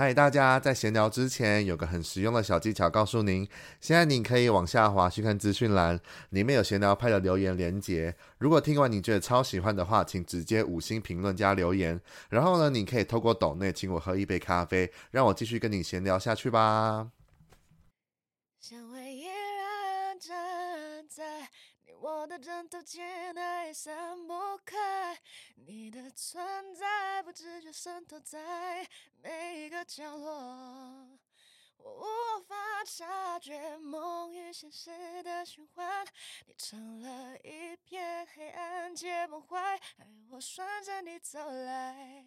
嗨，大家在闲聊之前有个很实用的小技巧，告诉您：现在你可以往下滑去看资讯栏，里面有闲聊派的留言连接。如果听完你觉得超喜欢的话，请直接五星评论加留言。然后呢，你可以透过抖内请我喝一杯咖啡，让我继续跟你闲聊下去吧。我的枕头间还散不开，你的存在不自觉渗透在每一个角落，我无法察觉梦与现实的循环，你成了一片黑暗，解不坏，而我顺着你走来，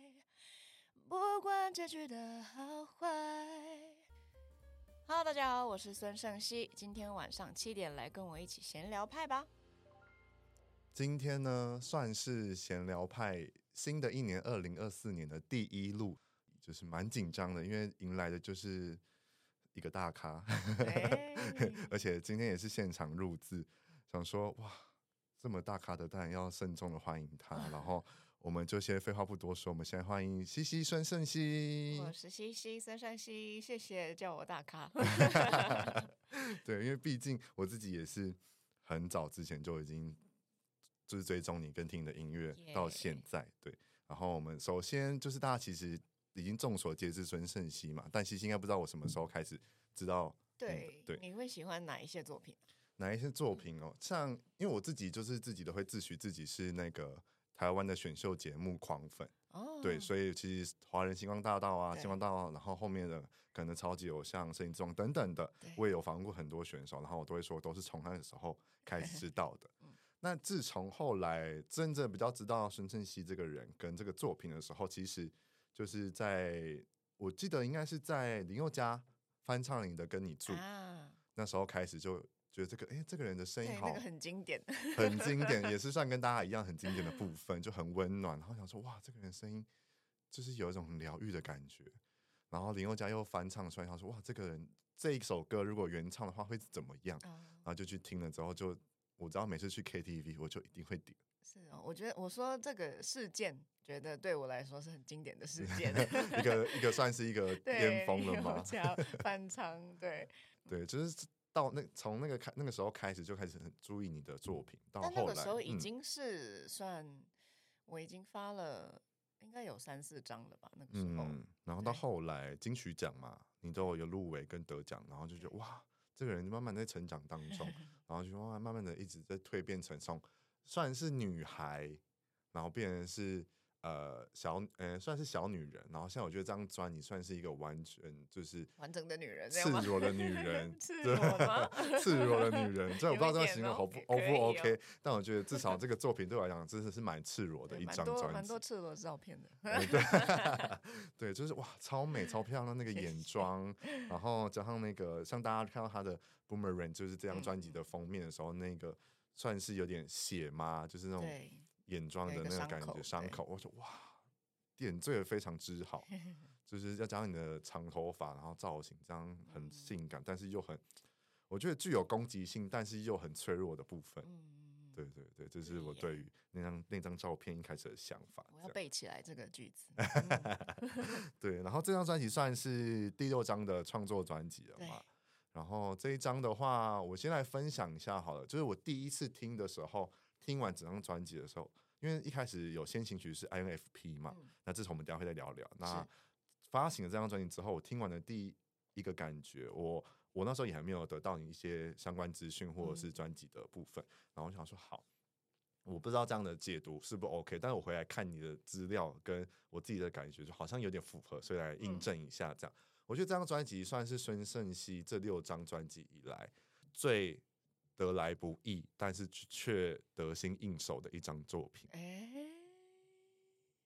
不管结局的好坏。Hello，大家好，我是孙盛希，今天晚上七点来跟我一起闲聊派吧。今天呢，算是闲聊派新的一年二零二四年的第一路，就是蛮紧张的，因为迎来的就是一个大咖，欸、而且今天也是现场录制，想说哇，这么大咖的，当然要慎重的欢迎他。然后我们就先废话不多说，我们先欢迎西西孙胜熙。我是西西孙胜熙，谢谢叫我大咖。对，因为毕竟我自己也是很早之前就已经。就是追踪你跟听你的音乐到现在.对。然后我们首先就是大家其实已经众所皆知孙盛希嘛，但其实应该不知道我什么时候开始知道。对、嗯、对，你会喜欢哪一些作品？哪一些作品哦？像因为我自己就是自己都会自诩自己是那个台湾的选秀节目狂粉哦，对，所以其实华人星光大道啊，星光大道，然后后面的可能超级偶像、声林之王等等的，我也有访问过很多选手，然后我都会说都是从那个时候开始知道的。那自从后来真正比较知道孙盛希这个人跟这个作品的时候，其实就是在我记得应该是在林宥嘉翻唱你的《跟你住》啊，那时候开始就觉得这个哎、欸、这个人的声音好、那个、很经典，很经典，也是 算跟大家一样很经典的部分，就很温暖。然后想说哇，这个人声音就是有一种很疗愈的感觉。然后林宥嘉又翻唱出来，他说哇，这个人这一首歌如果原唱的话会怎么样？然后就去听了之后就。我知道每次去 KTV 我就一定会点。是哦，我觉得我说这个事件，觉得对我来说是很经典的事件，一个一个算是一个巅峰了吗？翻唱，对 对，就是到那从那个开那个时候开始就开始很注意你的作品，到后来但那个时候已经是算、嗯、我已经发了应该有三四张了吧？那个时候，嗯，然后到后来金曲奖嘛，你都有入围跟得奖，然后就觉得哇。这个人慢慢在成长当中，然后就慢慢慢慢的一直在蜕变成从算是女孩，然后变成是呃小呃算是小女人，然后现在我觉得这张专辑算是一个完全就是完整的女人，赤裸的女人，赤裸吗？赤裸的女人，这我不知道这样形容好不 O 不 OK，但我觉得至少这个作品对我来讲真的是蛮赤裸的一张专辑，蛮多赤裸照片的，对，对，就是哇，超美超漂亮那个眼妆，然后加上那个像大家看到她的 Boomerang，就是这张专辑的封面的时候，那个算是有点血吗，就是那种。眼妆的那个感觉，伤口，我说哇，点缀的非常之好，就是要加上你的长头发，然后造型这样很性感，但是又很，我觉得具有攻击性，但是又很脆弱的部分。对对对，这是我对于那张那张照片一开始的想法。我要背起来这个句子。对，然后这张专辑算是第六张的创作专辑了嘛。然后这一张的话，我先来分享一下好了，就是我第一次听的时候。听完整张专辑的时候，因为一开始有先行曲是 INFP 嘛，嗯、那这次我们等下会再聊聊。那发行了这张专辑之后，我听完的第一个感觉，我我那时候也还没有得到你一些相关资讯或者是专辑的部分，嗯、然后我想说好，我不知道这样的解读是不是 OK，但是我回来看你的资料跟我自己的感觉，就好像有点符合，所以来印证一下。这样，嗯、我觉得这张专辑算是孙盛熙这六张专辑以来最。得来不易，但是却得心应手的一张作品。哎、欸，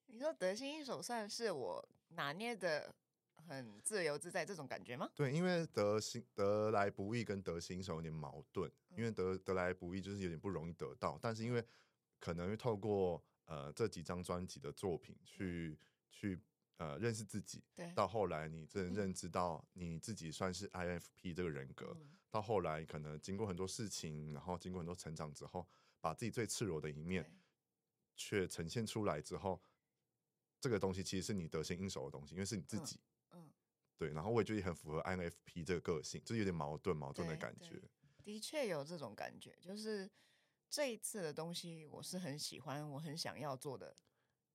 你说得心应手，算是我拿捏的很自由自在这种感觉吗？对，因为得心得来不易跟得心应手有点矛盾，因为得得来不易就是有点不容易得到，但是因为可能会透过呃这几张专辑的作品去去。呃，认识自己，到后来你真的认知到你自己算是 INFP 这个人格，嗯，到后来可能经过很多事情，然后经过很多成长之后，把自己最赤裸的一面却呈现出来之后，这个东西其实是你得心应手的东西，因为是你自己，嗯，对，然后我也觉得很符合 INFP 这个个性，就是有点矛盾矛盾的感觉。的确有这种感觉，就是这一次的东西我是很喜欢，我很想要做的。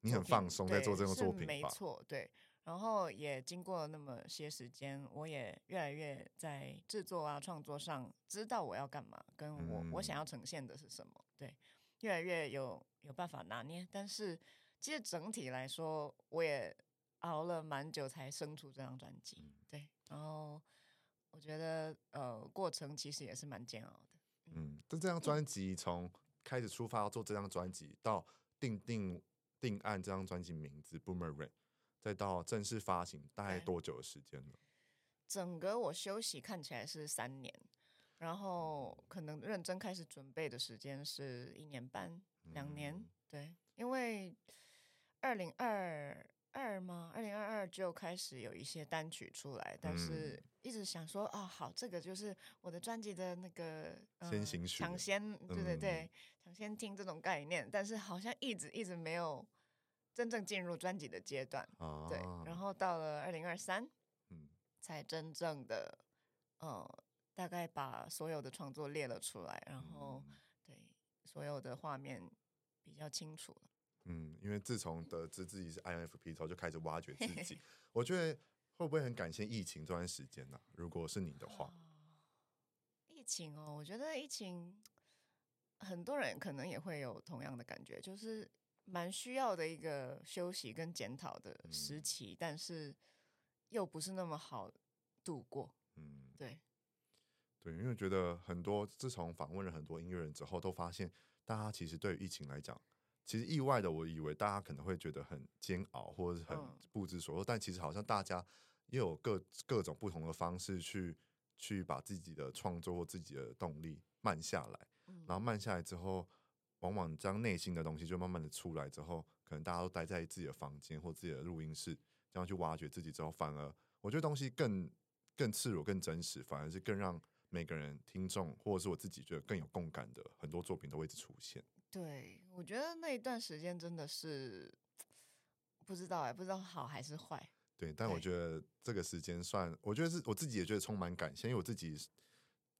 你很放松在做这个作品，没错，对。然后也经过了那么些时间，我也越来越在制作啊创作上知道我要干嘛，跟我、嗯、我想要呈现的是什么，对，越来越有有办法拿捏。但是其实整体来说，我也熬了蛮久才生出这张专辑，嗯、对。然后我觉得呃过程其实也是蛮煎熬的。嗯，但这张专辑从开始出发要做这张专辑到定定定案这张专辑名字 Boomerang。再到正式发行，大概多久的时间呢？整个我休息看起来是三年，然后可能认真开始准备的时间是一年半、两年。嗯、对，因为二零二二吗？二零二二就开始有一些单曲出来，但是一直想说，啊、哦，好，这个就是我的专辑的那个、呃、先行曲，抢先，对对对，抢、嗯、先听这种概念，但是好像一直一直没有。真正进入专辑的阶段，啊、对，然后到了二零二三，嗯，才真正的，呃，大概把所有的创作列了出来，然后、嗯、对所有的画面比较清楚了。嗯，因为自从得知自己是 INFP 之后，就开始挖掘自己。我觉得会不会很感谢疫情这段时间呢、啊？如果是你的话、啊，疫情哦，我觉得疫情很多人可能也会有同样的感觉，就是。蛮需要的一个休息跟检讨的时期，嗯，但是又不是那么好度过。嗯，对，对，因为觉得很多自从访问了很多音乐人之后，都发现大家其实对于疫情来讲，其实意外的，我以为大家可能会觉得很煎熬或者是很不知所措，嗯，但其实好像大家也有各各种不同的方式去去把自己的创作或自己的动力慢下来，嗯，然后慢下来之后。往往将内心的东西就慢慢的出来之后，可能大家都待在自己的房间或自己的录音室，这样去挖掘自己之后，反而我觉得东西更更赤裸、更真实，反而是更让每个人听众或者是我自己觉得更有共感的很多作品都会一直出现。对，我觉得那一段时间真的是不知道哎，不知道好还是坏。对，但我觉得这个时间算，我觉得是我自己也觉得充满感谢，因为我自己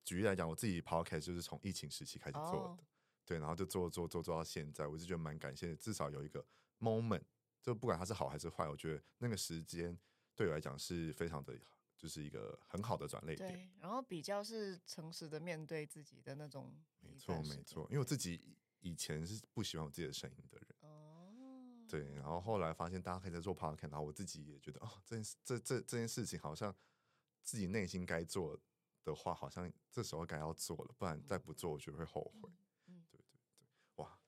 举例来讲，我自己 podcast 就是从疫情时期开始做的。Oh. 对，然后就做做做做到现在，我就觉得蛮感谢的，至少有一个 moment，就不管它是好还是坏，我觉得那个时间对我来讲是非常的，就是一个很好的转类点。对，然后比较是诚实的面对自己的那种。没错没错，因为我自己以前是不喜欢我自己的声音的人。哦。对，然后后来发现大家可以在做 podcast，然后我自己也觉得哦，这件事这这这件事情好像自己内心该做的话，好像这时候该要做了，不然再不做，我觉得会后悔。嗯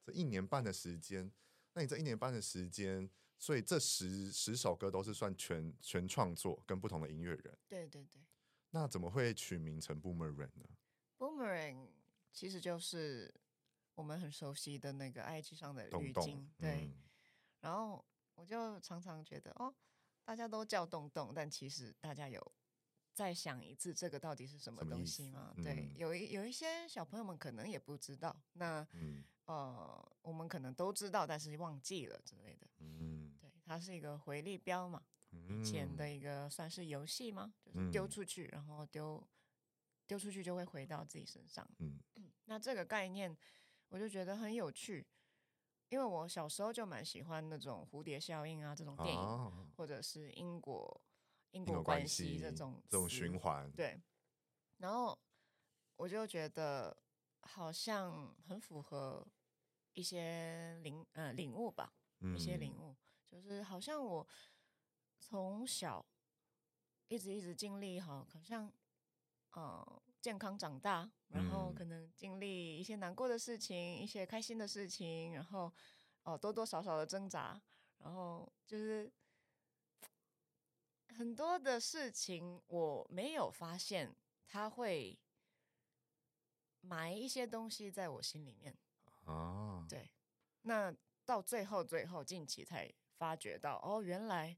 这一年半的时间，那你这一年半的时间，所以这十十首歌都是算全全创作，跟不同的音乐人。对对对。那怎么会取名成 Boomerang 呢？Boomerang 其实就是我们很熟悉的那个 IG 上的滤镜。对、嗯。然后我就常常觉得，哦，大家都叫洞洞，但其实大家有再想一次，这个到底是什么东西吗？对，嗯、有一有一些小朋友们可能也不知道。那嗯。呃，我们可能都知道，但是忘记了之类的。嗯，对，它是一个回力镖嘛，以前的一个算是游戏吗？就是丢出去，然后丢丢出去就会回到自己身上。嗯，那这个概念我就觉得很有趣，因为我小时候就蛮喜欢那种蝴蝶效应啊这种电影，哦、或者是因果因果关系这种这种循环。对，然后我就觉得。好像很符合一些领呃领悟吧，一些领悟，就是好像我从小一直一直经历哈，好像呃健康长大，然后可能经历一些难过的事情，一些开心的事情，然后哦、呃、多多少少的挣扎，然后就是很多的事情我没有发现他会。埋一些东西在我心里面啊，对，那到最后最后近期才发觉到，哦，原来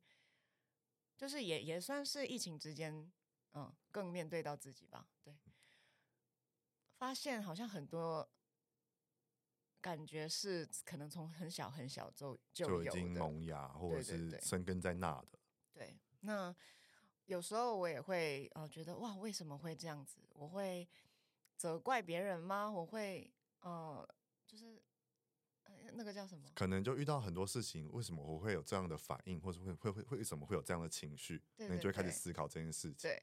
就是也也算是疫情之间，嗯，更面对到自己吧，对，发现好像很多感觉是可能从很小很小就就已经萌芽或者是生根在那的，对，对，那有时候我也会呃觉得哇，为什么会这样子？我会责怪别人吗？我会呃，就是呃那个叫什么？可能就遇到很多事情，为什么我会有这样的反应，或者会会会为什么会有这样的情绪？对对对，那你就会开始思考这件事情。对，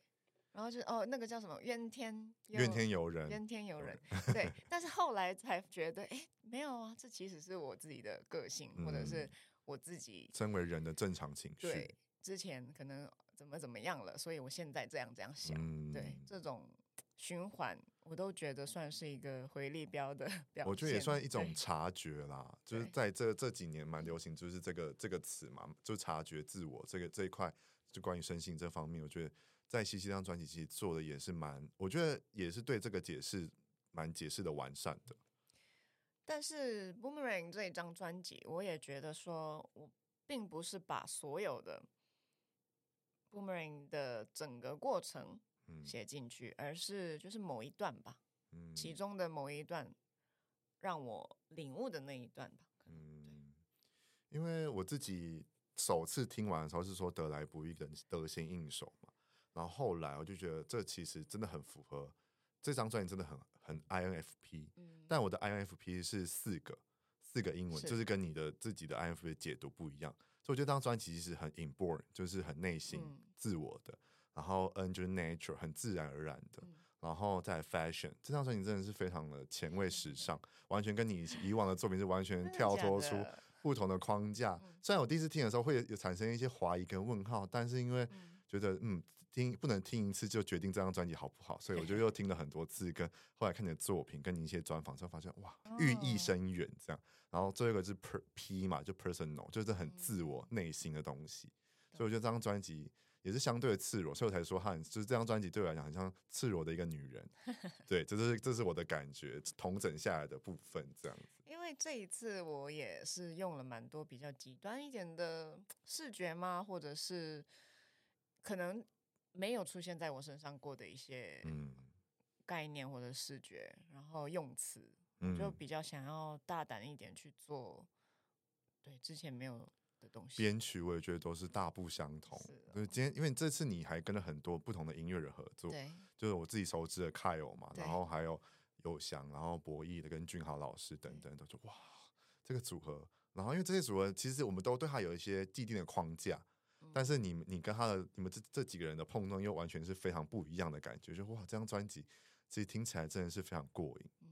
然后就哦，那个叫什么？怨天怨天尤人，怨天尤人。对，但是后来才觉得，哎，没有啊，这其实是我自己的个性，嗯、或者是我自己身为人的正常情绪。对，之前可能。怎么怎么样了？所以我现在这样这样想，嗯、对这种循环，我都觉得算是一个回力标的 表现。我觉得也算一种察觉啦，就是在这这几年蛮流行，就是这个这个词嘛，就察觉自我这个这一块，就关于身心这方面，我觉得在西西这张专辑其实做的也是蛮，我觉得也是对这个解释蛮解释的完善的。但是 Boomerang 这一张专辑，我也觉得说我并不是把所有的。Boomerang 的整个过程写进去，嗯、而是就是某一段吧，嗯、其中的某一段让我领悟的那一段吧。嗯，因为我自己首次听完的时候是说得来不易的得心应手嘛，然后后来我就觉得这其实真的很符合这张专辑，真的很很 INFP，嗯、但我的 INFP 是四个四个英文，是就是跟你的自己的 INFP 的解读不一样。所以我觉得这张专辑其实很 inborn，就是很内心、自我的。嗯、然后 N 就是 nature，很自然而然的。嗯、然后再 fashion，这张专辑真的是非常的前卫时尚，嗯、完全跟你以往的作品是完全 跳脱出不同的框架。嗯、虽然我第一次听的时候会有产生一些怀疑跟问号，但是因为觉得嗯。听不能听一次就决定这张专辑好不好，所以我就又听了很多次，跟后来看你的作品，跟你一些专访之后，发现哇，寓意深远这样。然后最后一个是 per P 嘛，就 personal，就是很自我内心的东西。所以我觉得这张专辑也是相对的赤裸，所以我才说很就是这张专辑对我来讲很像赤裸的一个女人。对，这是这是我的感觉，同整下来的部分这样子。因为这一次我也是用了蛮多比较极端一点的视觉吗？或者是可能。没有出现在我身上过的一些概念或者视觉，嗯、然后用词，嗯、就比较想要大胆一点去做，对之前没有的东西。编曲我也觉得都是大不相同。就是今天，因为这次你还跟了很多不同的音乐人合作，对就是我自己熟知的 Kyle 嘛，然后还有有翔，然后博弈的跟俊豪老师等等，都说哇，这个组合。然后因为这些组合，其实我们都对他有一些既定的框架。但是你你跟他的你们这这几个人的碰撞又完全是非常不一样的感觉，就哇，这张专辑其实听起来真的是非常过瘾。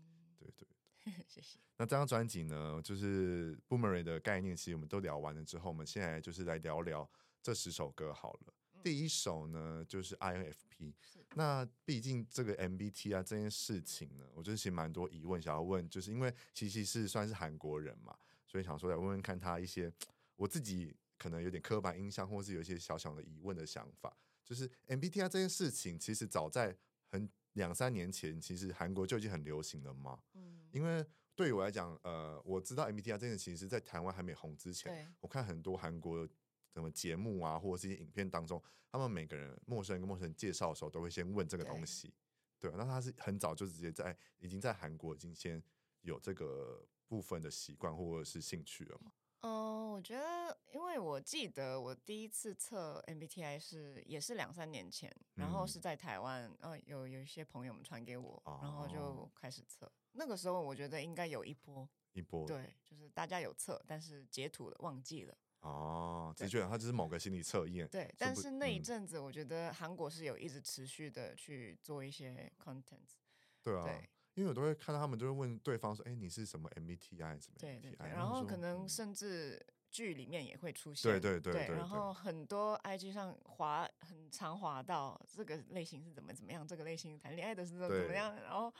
谢谢。那这张专辑呢，就是 Boomerang 的概念，其实我们都聊完了之后，我们现在就是来聊聊这十首歌好了。嗯、第一首呢，就是 INFP。那毕竟这个 MBTI 啊这件事情呢，我就是其实蛮多疑问想要问，就是因为琪琪是算是韩国人嘛，所以想说来问问看他一些我自己。可能有点刻板印象，或是有一些小小的疑问的想法，就是 MBTI 这件事情，其实早在很两三年前，其实韩国就已经很流行了嘛。嗯，因为对于我来讲，呃，我知道 MBTI 这件事情，其实在台湾还没红之前，我看很多韩国什么节目啊，或者这些影片当中，他们每个人陌生人跟陌生人介绍的时候，都会先问这个东西。对，对，那他是很早就直接在已经在韩国已经先有这个部分的习惯或者是兴趣了嘛。嗯，我觉得，因为我记得我第一次测 MBTI 是也是两三年前，然后是在台湾，嗯、呃，有有一些朋友们传给我，哦、然后就开始测。那个时候我觉得应该有一波一波，对，就是大家有测，但是截图了忘记了。哦，直觉得它就是某个心理测验。对，但是那一阵子，我觉得韩国是有一直持续的去做一些 content。对啊。对因为我都会看到他们，都会问对方说：“哎，你是什么 MBTI 什么 MBTI？” 对对对，然后可能甚至剧里面也会出现。对对对对。然后很多 IG 上滑很常滑到这个类型是怎么怎么样，这个类型谈恋爱的是怎么怎么样，然后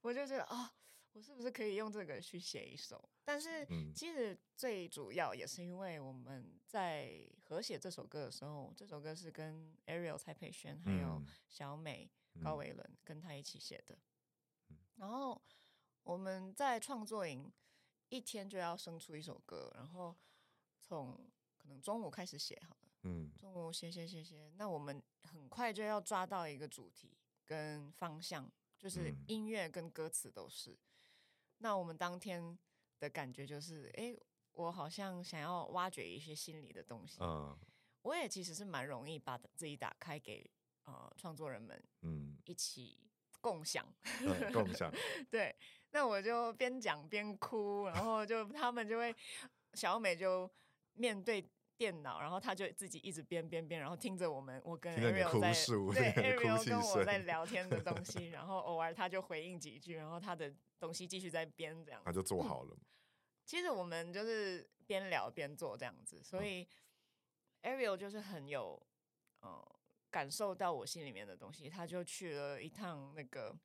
我就觉得啊，我是不是可以用这个去写一首？但是其实最主要也是因为我们在合写这首歌的时候，这首歌是跟 Ariel 蔡佩轩还有小美高维伦跟他一起写的。然后我们在创作营一天就要生出一首歌，然后从可能中午开始写好了，嗯，中午写写写写，那我们很快就要抓到一个主题跟方向，就是音乐跟歌词都是。嗯、那我们当天的感觉就是，哎，我好像想要挖掘一些心里的东西，嗯，我也其实是蛮容易把自己打开给呃创作人们，嗯，一起共享，嗯、共享。对，那我就边讲边哭，然后就他们就会小美就面对电脑，然后他就自己一直编编编，然后听着我们我跟 Ariel 在对 Ariel 跟我在聊天的东西，然后偶尔他就回应几句，然后他的东西继续在编这样，他就做好了。其实我们就是边聊边做这样子，所以 Ariel 就是很有呃感受到我心里面的东西，他就去了一趟那个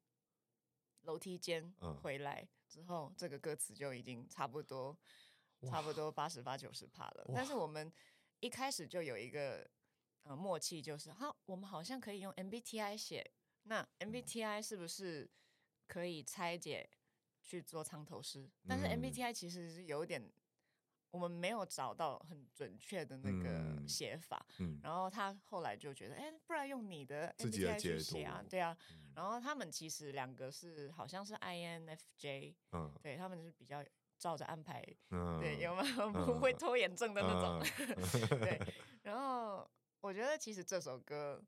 楼梯间，回来之后，这个歌词就已经差不多。差不多八十八九十趴了，但是我们一开始就有一个呃默契，就是好，我们好像可以用 MBTI 写，那 MBTI 是不是可以拆解去做藏头诗？但是 MBTI 其实是有点，我们没有找到很准确的那个写法。嗯然后他后来就觉得，哎，不然用你的 MBTI 去写啊？对啊。然后他们其实两个是好像是 INFJ，嗯，对他们是比较。照着安排，嗯、对，有没有 不会拖延症的那种？嗯、对，然后我觉得其实这首歌，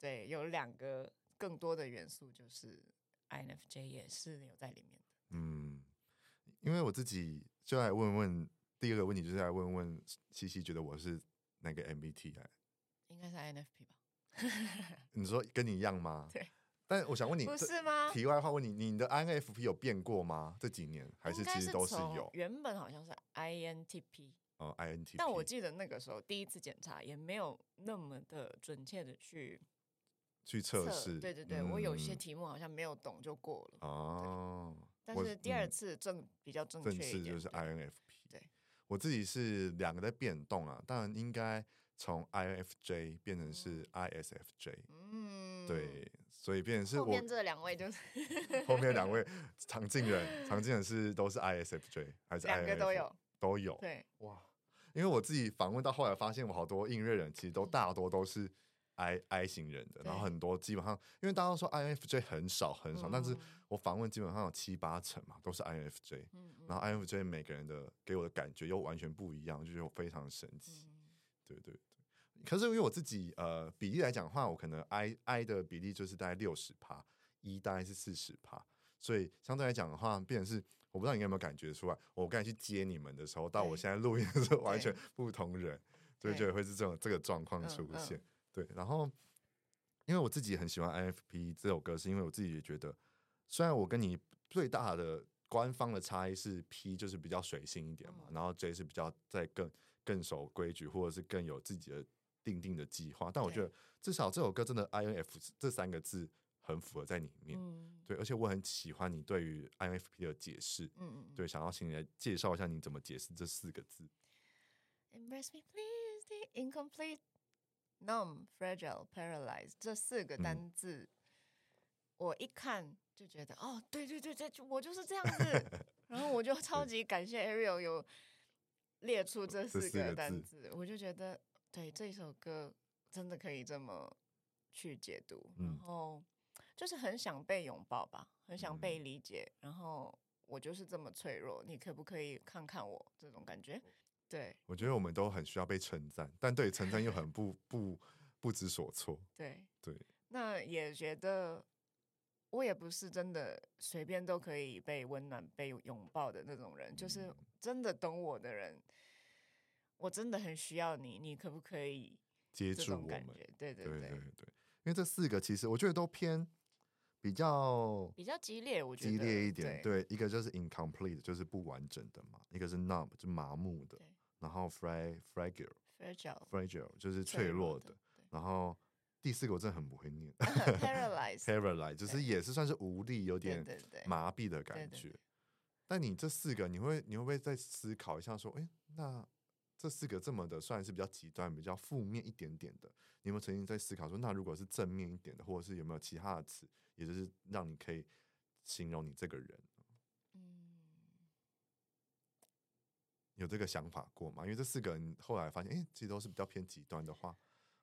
对，有两个更多的元素，就是 INFJ 也是有在里面的。嗯，因为我自己就来问问第二个问题，就是来问问西西，觉得我是哪个 MBTI？应该是 INFP 吧？你说跟你一样吗？对。但我想问你，不是吗？题外话问你，你的 INFP 有变过吗？这几年还是其实都是有？原本好像是 INTP 哦，INTP。但我记得那个时候第一次检查也没有那么的准确的去去测试。对对对，我有些题目好像没有懂就过了。哦。但是第二次正比较正确一点。正式就是 INFP。对。我自己是两个在变动啊，当然应该从 INFJ 变成是 ISFJ。嗯。对。所以变成是我后面这两位就是 后面两位 常静人，常静人是都是 ISFJ 还是？两个都有都有对哇，因为我自己访问到后来发现，我好多音乐人其实都大多都是 I I 型人的，然后很多基本上因为大家都说 INFJ 很少很少，但是我访问基本上有七八成嘛都是 INFJ，然后。INFJ 每个人的给我的感觉又完全不一样，就觉得非常神奇，对对。可是因为我自己呃比例来讲的话，我可能 I I 的比例就是大概六十趴，E 大概是四十趴，所以相对来讲的话，变成是我不知道你有没有感觉出来，我刚才去接你们的时候，到我现在录音的时候完全不同人，所以就会是这种这个状况出现。对，然后因为我自己很喜欢 INFP 这首歌，是因为我自己也觉得，虽然我跟你最大的官方的差异是 P 就是比较随性一点嘛，然后 J 是比较在更更守规矩，或者是更有自己的。定定的计划，但我觉得至少这首歌真的 I N F 这三个字很符合在里面，嗯、对，而且我很喜欢你对于 I N F P 的解释，嗯、对，想要请你来介绍一下你怎么解释这四个字。Embrace me, please, the incomplete, numb, fragile, paralyzed 这四个单字，嗯、我一看就觉得，哦，对对对对，我就是这样子，然后我就超级感谢 Ariel 有列出这四个单字，字我就觉得。对，这首歌真的可以这么去解读，嗯、然后就是很想被拥抱吧，很想被理解，嗯、然后我就是这么脆弱，你可不可以看看我这种感觉？对，我觉得我们都很需要被称赞，但对称赞又很不不不知所措。对对，对那也觉得我也不是真的随便都可以被温暖、被拥抱的那种人，嗯、就是真的懂我的人。我真的很需要你，你可不可以接触我们？对对对对对，因为这四个其实我觉得都偏比较比较激烈，我觉得激烈一点。对，一个就是 incomplete，就是不完整的嘛；一个是 numb，就麻木的；然后 fragile，fragile，fragile 就是脆弱的。然后第四个我真的很不会念，paralyzed，paralyzed 就是也是算是无力，有点麻痹的感觉。但你这四个，你会你会不会再思考一下，说，哎，那？这四个这么的算是比较极端、比较负面一点点的，你有没有曾经在思考说，那如果是正面一点的，或者是有没有其他的词，也就是让你可以形容你这个人？嗯，有这个想法过吗？因为这四个人后来发现，哎，其实都是比较偏极端的话，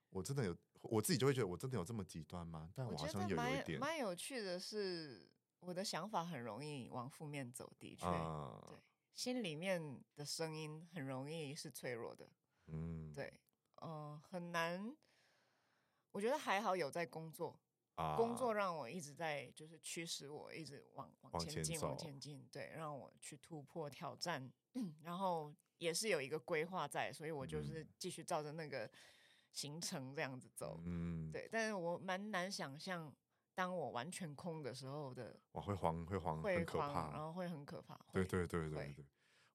我真的有，我自己就会觉得，我真的有这么极端吗？但我好像有有一点。蛮有趣的是，我的想法很容易往负面走，的确，啊、对。心里面的声音很容易是脆弱的，嗯，对，呃很难。我觉得还好有在工作，啊，工作让我一直在就是驱使我一直往往前进，往前，往前进，对，让我去突破挑战，然后也是有一个规划在，所以我就是继续照着那个行程这样子走，嗯，对。但是我蛮难想象，当我完全空的时候的，哇，会慌，会慌，会很可怕，然后会很可怕。对对对对对，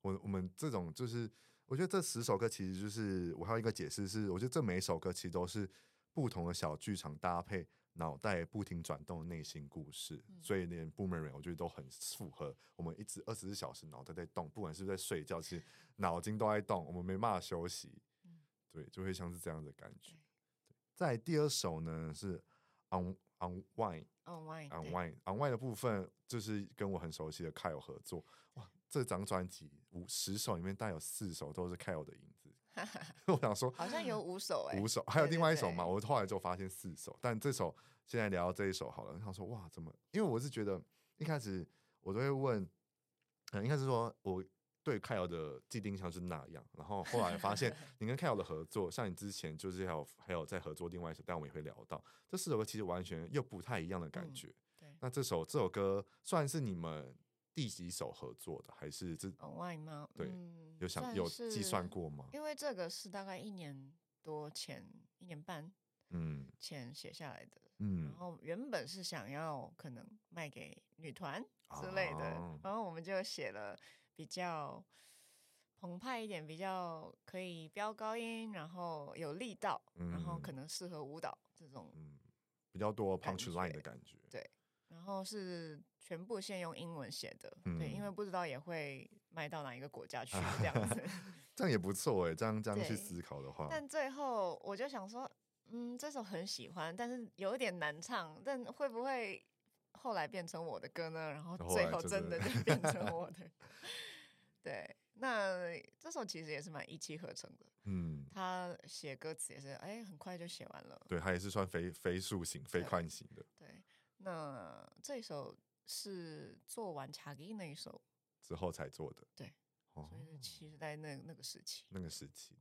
我我们这种就是，我觉得这十首歌其实就是我还有一个解释是，我觉得这每一首歌其实都是。不同的小剧场搭配脑袋不停转动的内心故事，嗯、所以连 Boomerang 我觉得都很符合我们一直二十四小时脑袋在动，不管是不是在睡觉，其实脑筋都在动，我们没办法休息。嗯、对，就会像是这样的感觉。在第二首呢是 On Unwind Unwind Unwind Unwind 的部分，就是跟我很熟悉的 Kyle 合作。哇，这张专辑五十首里面，大概有四首都是 Kyle 的影子。我想说，好像有五首哎、欸，五首，还有另外一首嘛？对对对，我后来就发现四首，但这首现在聊到这一首好了。我想说，哇，怎么？因为我是觉得一开始我都会问，嗯，应该是说我对 Kyle 的既定印象是那样，然后后来发现 你跟 Kyle 的合作，像你之前就是还有还有在合作另外一首，但我们也会聊到这四首歌，其实完全又不太一样的感觉。嗯、对，那这首这首歌算是你们。第几首合作的？还是这外吗？对，嗯、有想有计算过吗？因为这个是大概一年多前，一年半嗯前写下来的嗯，然后原本是想要可能卖给女团之类的，啊、然后我们就写了比较澎湃一点，比较可以飙高音，然后有力道，嗯、然后可能适合舞蹈这种嗯比较多 punch line 的感觉对。然后是全部先用英文写的，嗯、对，因为不知道也会卖到哪一个国家去，这样子，这样也不错哎，这样这样去思考的话。但最后我就想说，嗯，这首很喜欢，但是有点难唱，但会不会后来变成我的歌呢？然后最后真的就 变成我的。对，那这首其实也是蛮一气呵成的，嗯，他写歌词也是，哎，很快就写完了。对，他也是算飞飞速型、飞快型的。对。那这首是做完《茶给》那一首之后才做的，对，哦、所以其实在那那个时期，那个时期。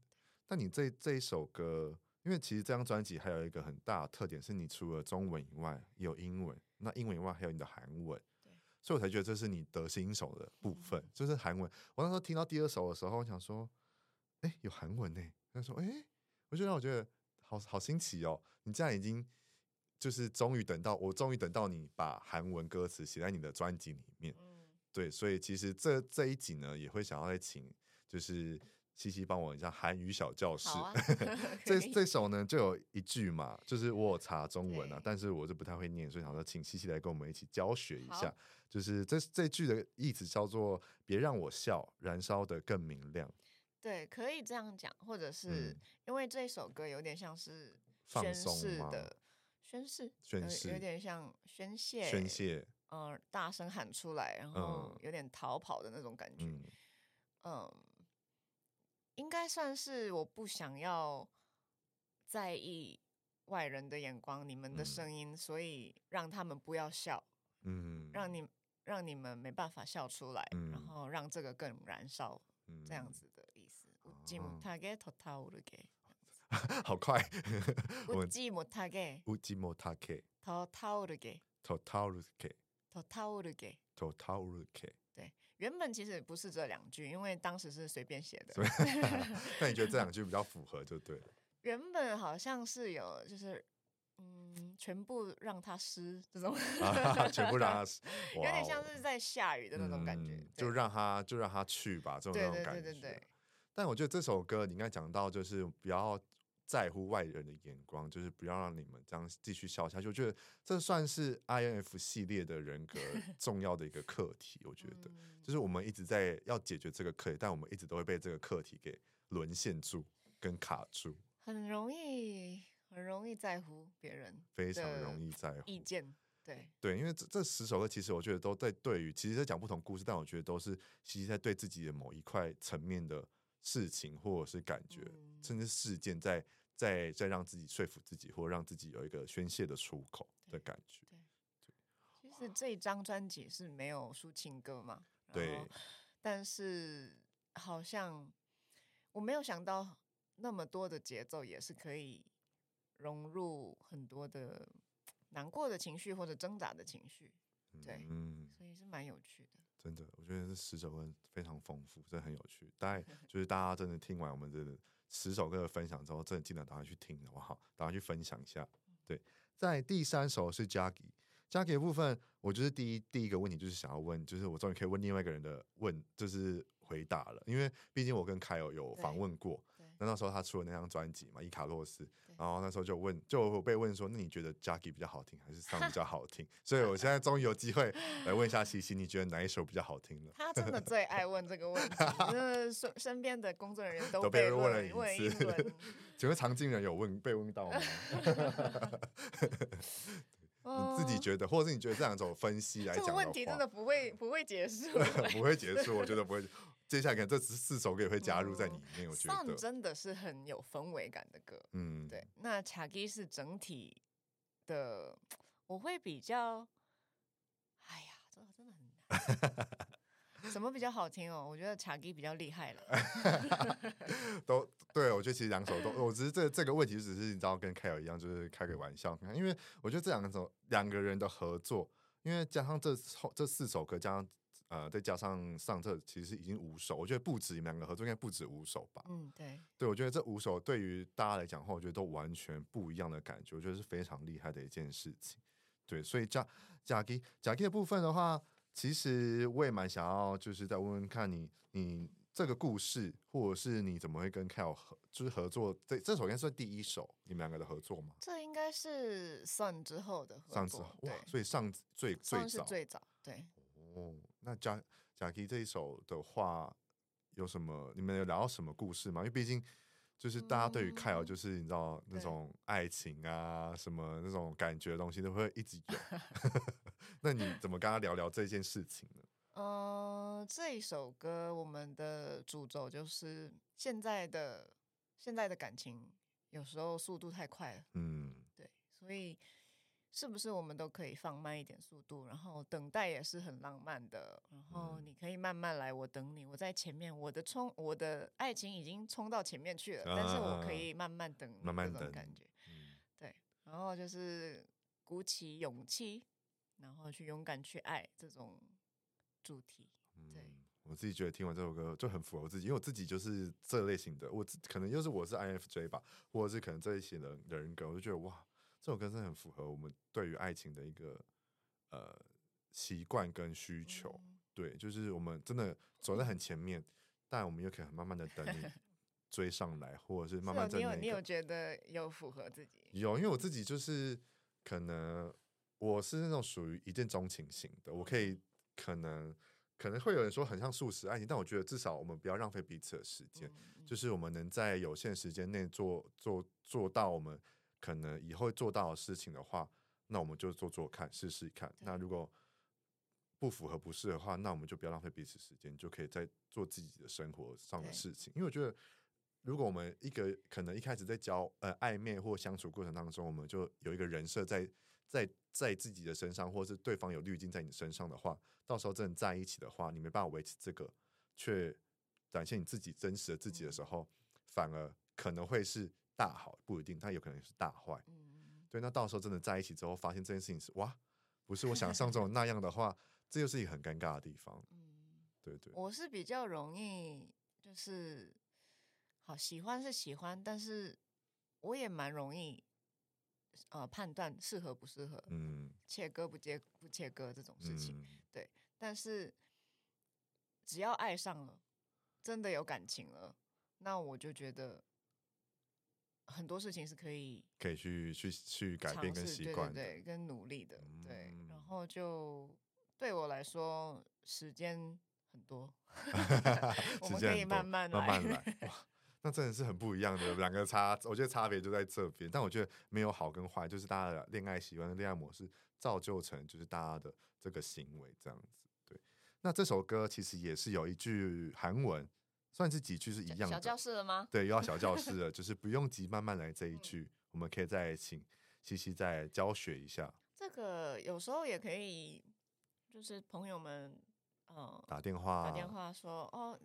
那你这这一首歌，因为其实这张专辑还有一个很大的特点，是你除了中文以外，有英文，那英文以外还有你的韩文，对，所以我才觉得这是你得心应手的部分，嗯、就是韩文。我那时候听到第二首的时候，我想说，哎，有韩文呢。他说，哎，我就让我觉得好好新奇哦，你这样已经。就是终于等到我，终于等到你把韩文歌词写在你的专辑里面，嗯、对，所以其实这这一集呢，也会想要再请就是西西帮我一下韩语小教室。啊、这这首呢就有一句嘛，就是我有查中文啊，但是我就不太会念，所以想说请西西来跟我们一起教学一下。就是这这句的意思叫做“别让我笑，燃烧的更明亮”。对，可以这样讲，或者是、嗯、因为这首歌有点像是宣誓的。宣誓，宣誓，有点像宣泄，宣泄，嗯、呃，大声喊出来，然后有点逃跑的那种感觉，嗯，呃、应该算是我不想要在意外人的眼光，你们的声音，嗯、所以让他们不要笑，嗯，让你让你们没办法笑出来，嗯、然后让这个更燃烧，嗯、这样子的意思。好快！乌吉莫他给，乌吉莫他给，托塔鲁给，托塔鲁给，托塔鲁给，托塔鲁给。对，原本其实不是这两句，因为当时是随便写的。那你觉得这两句比较符合就对了。原本好像是有，就是嗯，全部让它湿这种，全部让它湿，有点像是在下雨的那种感觉。就让它就让它去吧，这种那种感觉。但我觉得这首歌你应该讲到，就是不要。在乎外人的眼光，就是不要让你们这样继续笑下去。我觉得这算是 INF 系列的人格 重要的一个课题。我觉得，就是我们一直在要解决这个课题，但我们一直都会被这个课题给沦陷住跟卡住。很容易，很容易在乎别人，非常容易在乎意见。对对，因为这这十首歌其实我觉得都在对于，其实在讲不同故事，但我觉得都是其实在对自己的某一块层面的事情或者是感觉，嗯、甚至事件在。再再让自己说服自己，或者让自己有一个宣泄的出口的感觉。对，对，其实这一张专辑是没有抒情歌嘛？对。但是好像我没有想到那么多的节奏，也是可以融入很多的难过的情绪或者挣扎的情绪。对，嗯，所以是蛮有趣的。真的，我觉得这十首歌非常丰富，真的很有趣。大概就是大家真的听完我们这十首歌的分享之后，真的记得赶快去听，好不好？赶快去分享一下。对，在第三首是的部分，我就是第一第一个问题就是想要问，就是我终于可以问另外一个人的问，就是回答了，因为毕竟我跟凯尔有访问过。那那时候他出了那张专辑嘛，《伊卡洛斯》，然后那时候就问，就被问说，那你觉得 Jackie 比较好听，还是 Sun 比较好听？所以我现在终于有机会来问一下西西，你觉得哪一首比较好听了？他真的最爱问这个问题，就是身身边的工作人员都被问了一次。请问常静人有问被问到吗？你自己觉得，或者是你觉得这两种分析来讲，这个问题真的不会不会结束，不会结束，我觉得不会。接下来，可能这四首歌也会加入在里面。嗯、我觉得，Sun 真的是很有氛围感的歌。嗯，对。那卡吉是整体的，我会比较，哎呀，这个真的很难。什么比较好听哦？我觉得查吉比较厉害了。都对，我觉得其实两首都，我只是这这个问题，只是你知道，跟凯尔一样，就是开个玩笑。因为我觉得这两首两个人的合作，因为加上这这四首歌，加上。呃，再加上上册，其实已经五首，我觉得不止你们两个合作，应该不止五首吧。嗯，对。对，我觉得这五首对于大家来讲的话，我觉得都完全不一样的感觉，我觉得是非常厉害的一件事情。对，所以贾贾基贾基的部分的话，其实我也蛮想要，就是再问问看你，你这个故事，或者是你怎么会跟 Kyle 合，就是合作？这这首应该算第一首你们两个的合作吗？这应该是算之后的合作。上之后，哇，所以上最最早最早，对。哦，那贾贾基这一首的话，有什么？你们有聊到什么故事吗？因为毕竟就是大家对于 Kyle 就是你知道、嗯、那种爱情啊，什么那种感觉的东西都会一直有。那你怎么跟他聊聊这件事情呢？嗯、呃，这一首歌我们的主轴就是现在的现在的感情有时候速度太快了。嗯，对，所以。是不是我们都可以放慢一点速度？然后等待也是很浪漫的。然后你可以慢慢来，我等你，我在前面。我的冲，我的爱情已经冲到前面去了，但是我可以慢慢等，慢慢等，感觉。对。然后就是鼓起勇气，然后去勇敢去爱这种主题。对。我自己觉得听完这首歌就很符合我自己，因为我自己就是这类型的。我可能又是我是 INFJ 吧，或者是可能这一型的人格，我就觉得哇。这首歌真的很符合我们对于爱情的一个呃习惯跟需求，嗯、对，就是我们真的走在很前面，嗯、但我们又可以很慢慢的等你 追上来，或者是慢慢在、那个。你有你有觉得有符合自己？有，因为我自己就是可能我是那种属于一见钟情型的，我可以可能可能会有人说很像素食爱情，但我觉得至少我们不要浪费彼此的时间，嗯、就是我们能在有限时间内做做做到我们。可能以后做到的事情的话，那我们就做做看，试试看。那如果不符合、不适合的话，那我们就不要浪费彼此时间，就可以在做自己的生活上的事情。因为我觉得，如果我们一个可能一开始在交呃暧昧或相处过程当中，我们就有一个人设在在在自己的身上，或是对方有滤镜在你身上的话，到时候真的在一起的话，你没办法维持这个，却展现你自己真实的自己的时候，反而可能会是。大好不一定，它有可能是大坏。嗯，对，那到时候真的在一起之后，发现这件事情是哇，不是我想象中那样的话，这就是一个很尴尬的地方。嗯，对对。我是比较容易，就是好喜欢是喜欢，但是我也蛮容易，呃，判断适合不适合，嗯，切割不切不切割这种事情。嗯，对，但是只要爱上了，真的有感情了，那我就觉得。很多事情是可以可以去去去改变跟习惯，对，对，跟努力的，嗯、对。然后就对我来说，时间很多，我们可以慢慢来，慢慢来。哇，那真的是很不一样的两个差，我觉得差别就在这边。但我觉得没有好跟坏，就是大家的恋爱习惯、恋爱模式造就成就是大家的这个行为这样子。对，那这首歌其实也是有一句韩文。算是几句是一样的。小教室了吗？对，又要小教室了，就是不用急，慢慢来这一句，嗯、我们可以再请西西再教学一下。这个有时候也可以，就是朋友们，嗯、呃，打电话，打电话说，哦，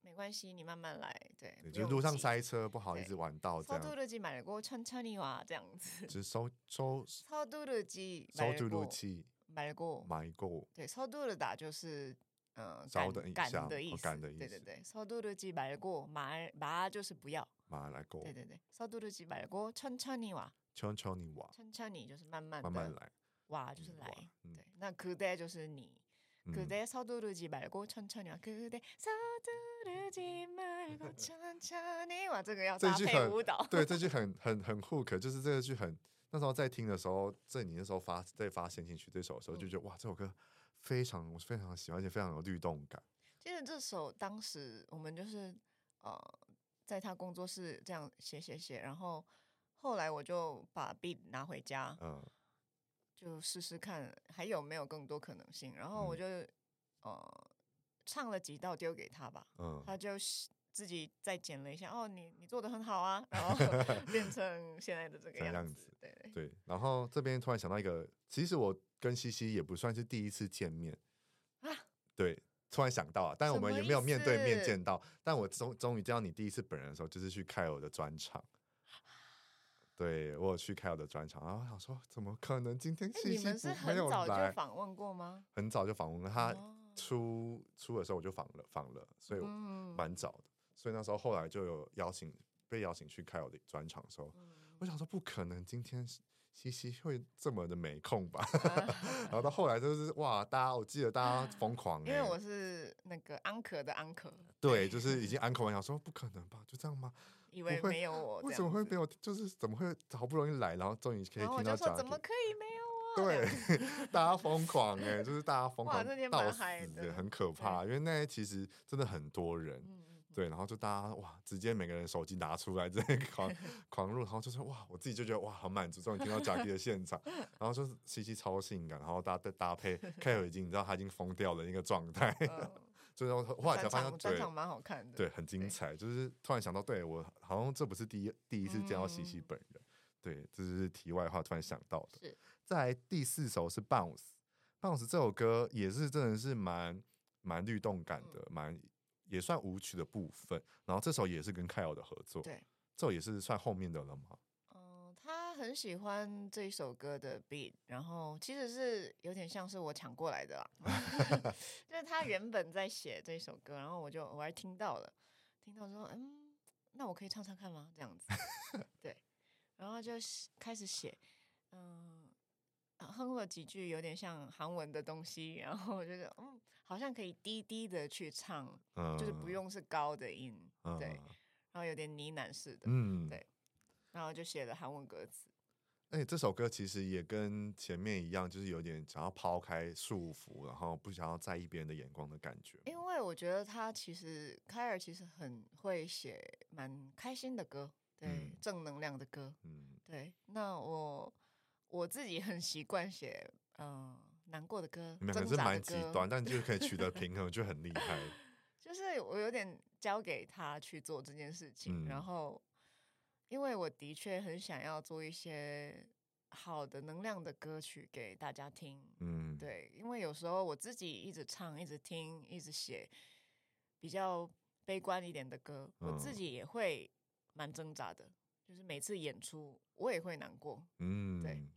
没关系，你慢慢来。对，对就是路上塞车，不好意思晚到这样。서두르지 말고 천천히 와，这样子。就是收收。서두르지 서두르지 말고 말고。对，서두르다就是 嗯赶赶的意思。赶的意思。对对对，서두르지 말고 말 말就是不要。马来过。对对对，서두르지 말고 천천히 와。천천히 와。천천히就是慢慢慢慢来。哇就是来。对，那그대就是你。그대서두르지말고천천히와그대서두르지말고천천히와这个要搭配舞蹈。对，这句很很很 hook，就是这个句很那时候在听的时候，在你那时候发在发先行曲这首的时候，就觉得哇，这首歌 非常我非常喜欢，而且非常有律动感。其实这首当时我们就是呃，在他工作室这样写写写，然后后来我就把 beat 拿回家。嗯。就试试看还有没有更多可能性，然后我就、嗯、呃唱了几道丢给他吧，嗯，他就自己再剪了一下，哦，你你做的很好啊，然后 变成现在的这个样子，对对对。然后这边突然想到一个，其实我跟西西也不算是第一次见面啊，对，突然想到啊，但我们也没有面对面见到，但我终终于见到你第一次本人的时候，就是去开我的专场。对，我有去开我的专场，然后我想说，怎么可能今天西西没有来？你们是很早就访问过吗？很早就访问了，他出出的时候我就访了访了，所以蛮早的。所以那时候后来就有邀请，被邀请去开我的专场的时候，我想说不可能今天西西会这么的没空吧？然后到后来就是哇，大家我记得大家疯狂，因为我是那个安可的安可，对，就是已经 安可完，想说不可能吧？就这样吗？以为没有我，为什么会没有？就是怎么会好不容易来，然后终于可以听到讲，怎么可以没有我？对，大家疯狂哎，就是大家疯狂到死的，很可怕。因为那些其实真的很多人，对，然后就大家哇，直接每个人手机拿出来，这狂 狂入，然后就是哇，我自己就觉得哇，很满足，终于听到贾 K 的现场，然后就是西西超性感，然后搭搭配 K 已经你知道他已经疯掉的一个状态。就是后来才发现，专场蛮好看的，对，很精彩。就是突然想到，对我好像这不是第一第一次见到西西本人，嗯、对，这是题外话，突然想到的。是在第四首是 Bounce，Bounce 这首歌也是真的是蛮蛮律动感的，蛮、嗯、也算舞曲的部分。然后这首也是跟 Kyle 的合作，对，这首也是算后面的了吗？很喜欢这一首歌的 beat，然后其实是有点像是我抢过来的啦，就是他原本在写这首歌，然后我就我还听到了，听到说，嗯，那我可以唱唱看吗？这样子，对，然后就开始写，嗯，哼了几句有点像韩文的东西，然后我觉得，嗯，好像可以低低的去唱，嗯、就是不用是高的音，嗯、对，然后有点呢喃似的，嗯，对。然后就写了韩文歌词。哎，这首歌其实也跟前面一样，就是有点想要抛开束缚，然后不想要在意别人的眼光的感觉。因为我觉得他其实凯尔其实很会写蛮开心的歌，对，嗯、正能量的歌。嗯，对。那我我自己很习惯写嗯、呃、难过的歌，两个是蛮极端，但就可以取得 平衡，就很厉害。就是我有点交给他去做这件事情，嗯、然后。因为我的确很想要做一些好的能量的歌曲给大家听，嗯，对，因为有时候我自己一直唱、一直听、一直写比较悲观一点的歌，我自己也会蛮挣扎的，就是每次演出我也会难过，嗯，对。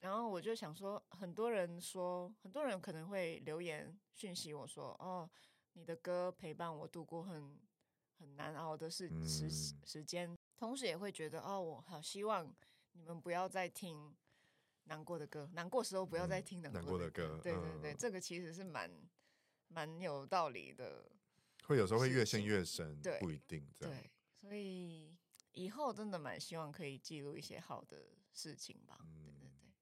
然后我就想说，很多人说，很多人可能会留言讯息我说，哦，你的歌陪伴我度过很很难熬的时时时间。同时也会觉得哦，我好希望你们不要再听难过的歌，难过时候不要再听难过的歌。嗯、的歌对对对，嗯、这个其实是蛮蛮有道理的。会有时候会越陷越深，对不一定这样。对，所以以后真的蛮希望可以记录一些好的事情吧。嗯、对对对，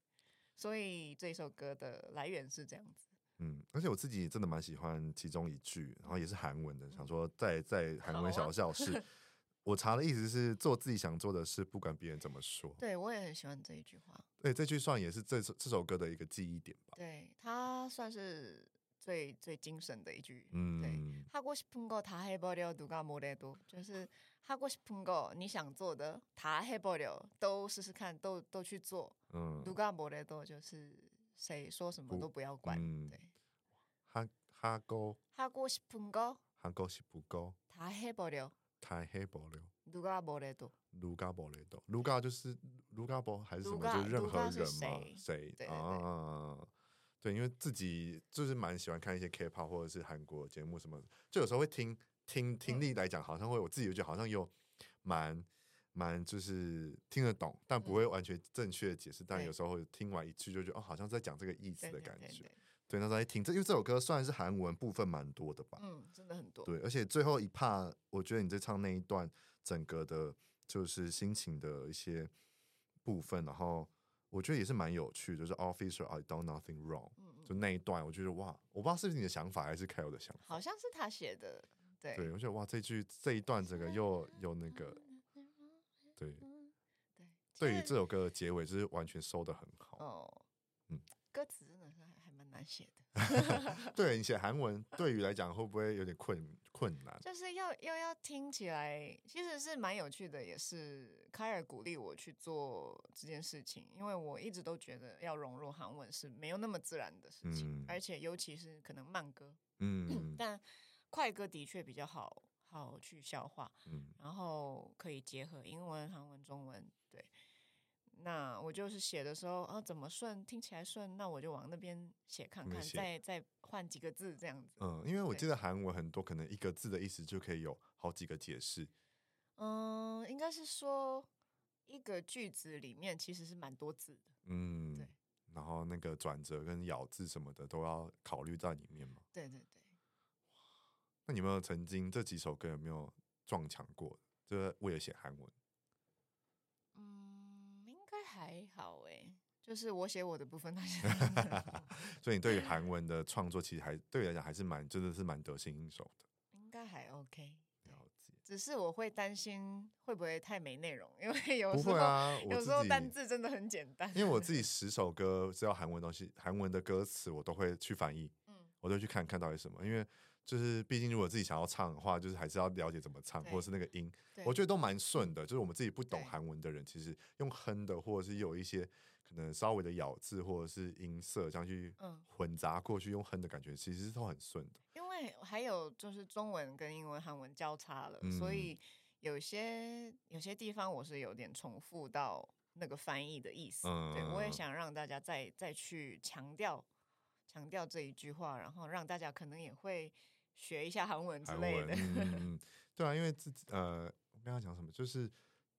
所以这首歌的来源是这样子。嗯，而且我自己真的蛮喜欢其中一句，然后也是韩文的，嗯、想说在在韩文小教室。我查的意思是做自己想做的事，不管别人怎么说。对，我也很喜欢这一句话。对，这句算也是这这首歌的一个记忆点吧。对，它算是最最精神的一句。嗯，对。하고싶은거다해버려누가뭐래도就是하고싶은거你想做的다해버려都试试看，都都去做。嗯。누가뭐래도就是谁说什么都不要管。嗯、对。哈哈고하고싶은거 韩国是不够，他黑不了，太黑不了。卢嘎不雷多，卢嘎不雷多，卢嘎就是卢嘎波还是什么？嘎就任何人嘛，谁？谁对对对啊？ 对，因为自己就是蛮喜欢看一些 K-pop 或者是韩国节目什么，就有时候会听听听力来讲，好像会我自己就觉得好像有蛮蛮就是听得懂，但不会完全正确的解释。嗯、但有时候听完一句就觉得哦，好像在讲这个意思的感觉。对，那时候在听这，因为这首歌算是韩文部分蛮多的吧？嗯，真的很多。对，而且最后一 part，我觉得你在唱那一段。整个的，就是心情的一些部分，然后我觉得也是蛮有趣的，就是 Officer I done nothing wrong，嗯，就那一段，我觉得哇，我不知道是不是你的想法，还是 Kyle 的想法，好像是他写的，对，对我觉得哇，这句这一段整个又 有那个，对，对，对于这首歌的结尾就是完全收得很好，哦，嗯，歌词难写的。对，你写韩文，对于来讲会不会有点困困难？就是要要要听起来，其实是蛮有趣的，也是凯尔鼓励我去做这件事情，因为我一直都觉得要融入韩文是没有那么自然的事情，嗯、而且尤其是可能慢歌，嗯，但快歌的确比较好好去消化，嗯，然后可以结合英文、韩文、中文，对。那我就是写的时候啊，怎么顺听起来顺，那我就往那边写看看，再再换几个字这样子。嗯，因为我记得韩文很多，可能一个字的意思就可以有好几个解释。嗯，应该是说一个句子里面其实是蛮多字的。嗯，对。然后那个转折跟咬字什么的都要考虑在里面嘛。对对对。那你有没有曾经这几首歌有没有撞墙过？就是为了写韩文？还好哎，就是我写我的部分，他写。所以你对于韩文的创作，其实还对你来讲还是蛮真的是蛮得心应手的。应该还 OK。了解。只是我会担心会不会太没内容，因为 有时候、啊、有时候单字真的很简单。因为我自己十首歌只要韩文东西，韩文的歌词我都会去翻译，嗯，我都去看看到底什么，因为。就是，毕竟如果自己想要唱的话，就是还是要了解怎么唱，或者是那个音，我觉得都蛮顺的。就是我们自己不懂韩文的人，其实用哼的，或者是有一些可能稍微的咬字或者是音色这样去混杂过去，用哼的感觉，其实都很顺的。因为还有就是中文跟英文、韩文交叉了，嗯，所以有些有些地方我是有点重复到那个翻译的意思。嗯，对，我也想让大家再再去强调强调这一句话，然后让大家可能也会。学一下韩文之类的，嗯，对啊，因为自己呃，我刚刚讲什么，就是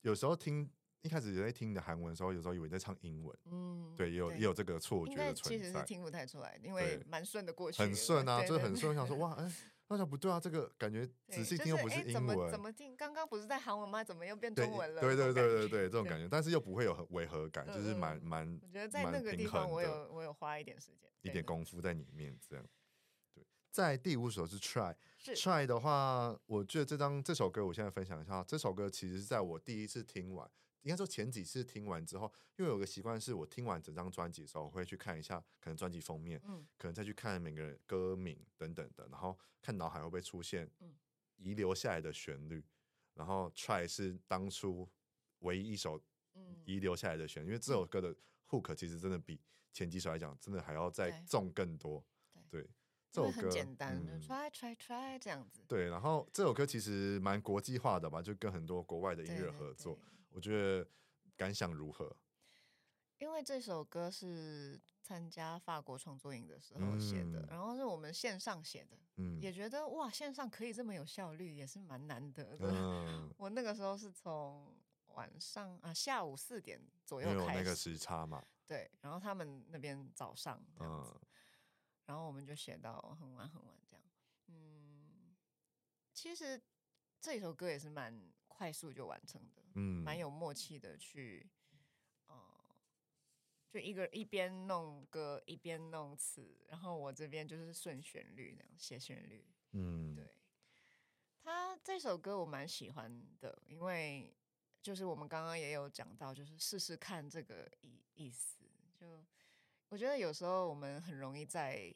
有时候听一开始也在听你的韩文的时候，有时候以为在唱英文，嗯，对，也有也有这个错觉的存在，其实是听不太出来，因为蛮顺的过去，很顺啊，就是很顺，想说哇，哎，那想不对啊，这个感觉 仔细听又不是英文，怎么怎么听？刚刚不是在韩文吗？怎么又变中文了？对对对对对，这种 感觉，但是又不会有违和感，就是蛮蛮，我觉得在那个地方，我有我有花一点时间，一点功夫在里面，这样。在第五首是 Try，是 Try 的话，我觉得这张这首歌，我现在分享一下。这首歌其实是在我第一次听完，应该说前几次听完之后，因为有个习惯是我听完整张专辑的时候，我会去看一下可能专辑封面，嗯，可能再去看每个人歌名等等的，然后看脑海会不会出现遗留下来的旋律。然后 Try 是当初唯一一首遗留下来的旋律，因为这首歌的 hook 其实真的比前几首来讲，真的还要再重更多，对。对这首歌很简单，嗯，try try try 这样子。对，然后这首歌其实蛮国际化的吧，就跟很多国外的音乐合作。对对对，我觉得感想如何？因为这首歌是参加法国创作营的时候写的，嗯，然后是我们线上写的，嗯，也觉得哇，线上可以这么有效率，也是蛮难得的。嗯，我那个时候是从晚上啊下午四点左右开始，有那个时差嘛？对，然后他们那边早上这样子。嗯然后我们就写到很晚很晚这样，嗯，其实这首歌也是蛮快速就完成的，嗯，蛮有默契的去，呃，就一个一边弄歌一边弄词，然后我这边就是顺旋律那样写旋律，嗯，对，他这首歌我蛮喜欢的，因为就是我们刚刚也有讲到，就是试试看这个意意思就。我觉得有时候我们很容易在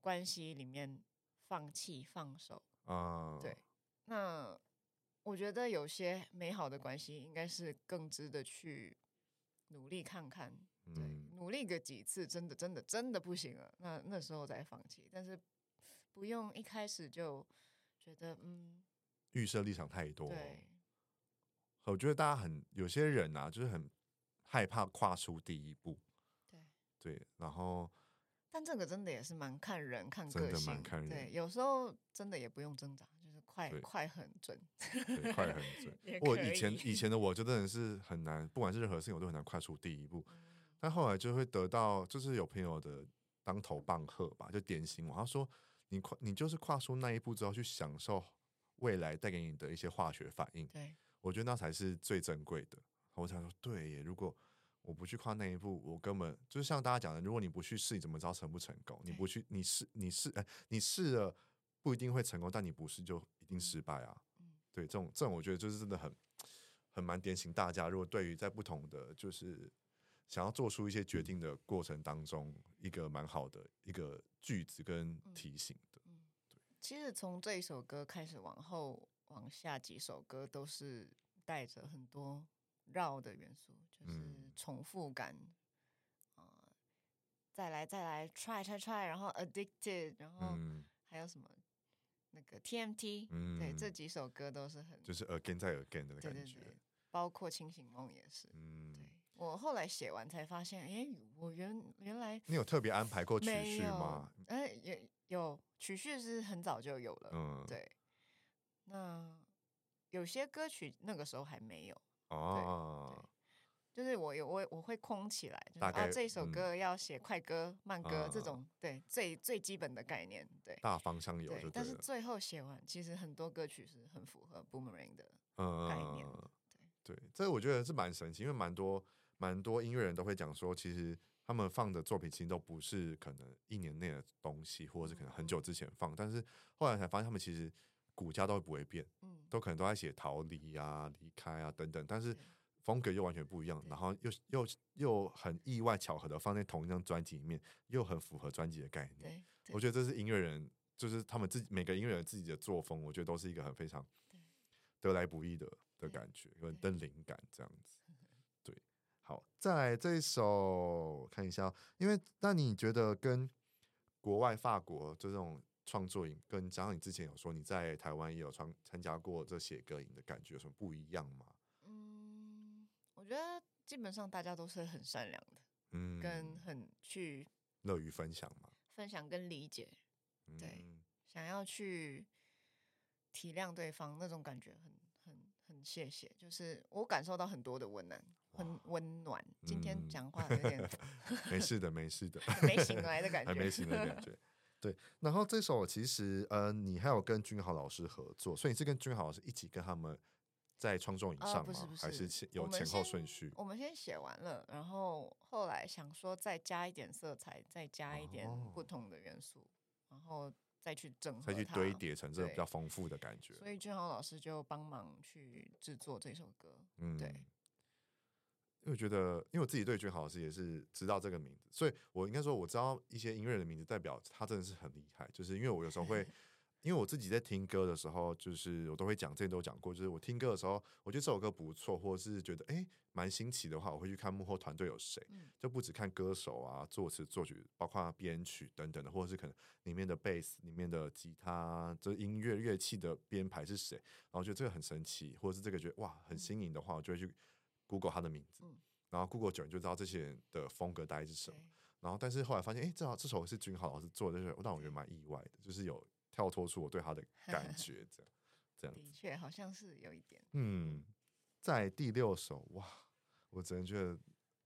关系里面放弃、放手啊。对，那我觉得有些美好的关系应该是更值得去努力看看。对，努力个几次，真的、真的、真的不行了，那那时候再放弃。但是不用一开始就觉得嗯，预设立场太多。对，我觉得大家很有些人啊，就是很害怕跨出第一步。对对，然后。但这个真的也是蛮看人看个性，蛮看人。对，有时候真的也不用挣扎，就是快快很准，对，快很准。我以前以前的我就真的是很难，不管是任何事情，我都很难跨出第一步。嗯、但后来就会得到，就是有朋友的当头棒喝吧，就点醒我。他说：“你跨，你就是跨出那一步之后，去享受未来带给你的一些化学反应。”对，我觉得那才是最珍贵的。我想说，对耶，如果。我不去跨那一步，我根本就是像大家讲的，如果你不去试，你怎么知道成不成功？你不去，你试，你试，哎，你试了不一定会成功，但你不试就一定失败啊。嗯、对，这种这种我觉得就是真的很很蛮点醒大家。如果对于在不同的就是想要做出一些决定的过程当中，一个蛮好的一个句子跟提醒的。嗯，对。其实从这一首歌开始往后往下几首歌都是带着很多。绕的元素就是重复感，啊、再来再来，try try try，然后 addicted，然后还有什么那个 TMT，、嗯、对，这几首歌都是很就是 again 再 again 的感觉，对对对，包括清醒梦也是。嗯，对，我后来写完才发现，哎，我原原来你有特别安排过曲序吗？哎，也有曲序是很早就有了，嗯，对。那有些歌曲那个时候还没有。哦，就是我有我我会空起来，就是啊，这首歌要写快歌、嗯、慢歌这种，对，最最基本的概念，对，大方向。有就对了，但是最后写完，其实很多歌曲是很符合 Boomerang 的概念，嗯、对。对，这我觉得是蛮神奇，因为蛮多蛮多音乐人都会讲说，其实他们放的作品其实都不是可能一年内的东西，或者是可能很久之前放，但是后来才发现他们其实。骨架都不会变，嗯，都可能都在写逃离啊、离开啊等等，但是风格又完全不一样，然后又又又很意外巧合的放在同一张专辑里面，又很符合专辑的概念。我觉得这是音乐人，就是他们自己每个音乐人自己的作风，我觉得都是一个很非常得来不易的的感觉，跟灵感这样子。对，好，再来这一首看一下，因为那你觉得跟国外法国就这种。创作营跟加上你之前有说你在台湾也有参参加过这写歌营的感觉有什么不一样吗？嗯，我觉得基本上大家都是很善良的，嗯，跟很去乐于分享嘛，分享跟理解，对，嗯、想要去体谅对方那种感觉很很很谢谢，就是我感受到很多的温暖，很温暖。今天讲话有点、嗯、没事的，没事的，没醒来的感觉，还没醒来的感觉。对，然后这首其实呃，你还有跟君豪老师合作，所以你是跟君豪老师一起跟他们在创作以上吗？呃、不是不是，还是前有前后顺序？我们先写完了，然后后来想说再加一点色彩，再加一点不同的元素，哦、然后再去整合，再去堆叠成这个比较丰富的感觉。所以君豪老师就帮忙去制作这首歌，嗯，对。因为我觉得，因为我自己对君豪老师也是知道这个名字，所以我应该说我知道一些音乐人的名字，代表他真的是很厉害。就是因为我有时候会，因为我自己在听歌的时候，就是我都会讲，之前都讲过，就是我听歌的时候，我觉得这首歌不错，或者是觉得诶蛮新奇的话，我会去看幕后团队有谁，就不只看歌手啊、作词作曲，包括编曲等等的，或者是可能里面的贝斯、里面的吉他，这音乐乐器的编排是谁，然后觉得这个很神奇，或者是这个觉得哇很新颖的话，我就会去。Google 他的名字，然后 Google 久了就知道这些人的风格大概是什么。然后，但是后来发现，哎，正好这首是君豪老师做的，就是让我觉得蛮意外的，就是有跳脱出我对他的感 觉，这样这样。的确，好像是有一点。嗯，在第六首，哇，我只能觉得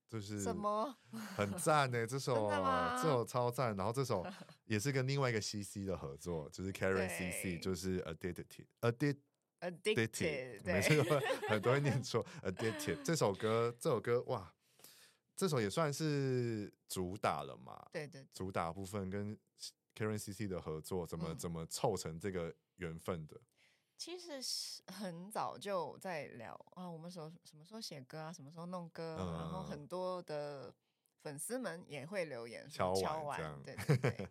就是什么 很赞呢？这首这首超赞。然后这首也是跟另外一个 CC 的合作，就是 Karen CC，就是 Addicted Addicted。Addicted，没错，很多人念错。Addicted 这首歌，这首歌哇，这首也算是主打了嘛？对对，主打部分跟 Karen CC 的合作，怎么、嗯、怎么凑成这个缘分的？其实是很早就在聊啊，我们什什么时候写歌啊，什么时候弄歌，嗯、然后很多的粉丝们也会留言敲碗这样，对对对。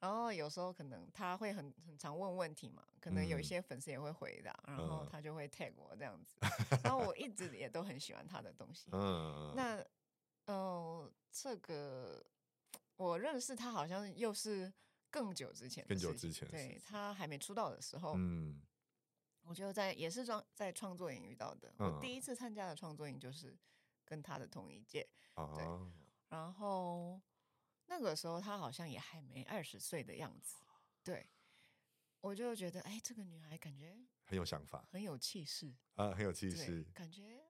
然后有时候可能他会很很常问问题嘛，可能有一些粉丝也会回答，嗯、然后他就会 tag 我这样子，嗯、然后我一直也都很喜欢他的东西。嗯，那呃，这个我认识他好像又是更久之前，更久之前，对他还没出道的时候，嗯，我就在也是创在创作营遇到的。嗯、我第一次参加的创作营就是跟他的同一届，哦、对。然后那个时候她好像也还没二十岁的样子，对。我就觉得，哎，这个女孩感觉很有想法，很有气势啊，很有气势，感觉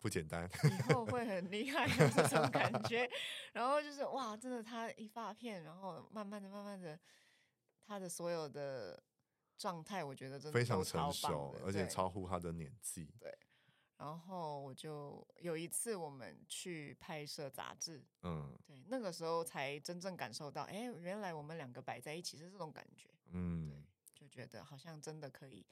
不简单，以后会很厉害的这种感觉。然后就是哇，真的，她一发片，然后慢慢的、慢慢的，她的所有的状态，我觉得真的非常成熟，而且超乎她的年纪。对。然后我就有一次我们去拍摄杂志，嗯，对，那个时候才真正感受到，哎，原来我们两个摆在一起是这种感觉，嗯。对就觉得好像真的可以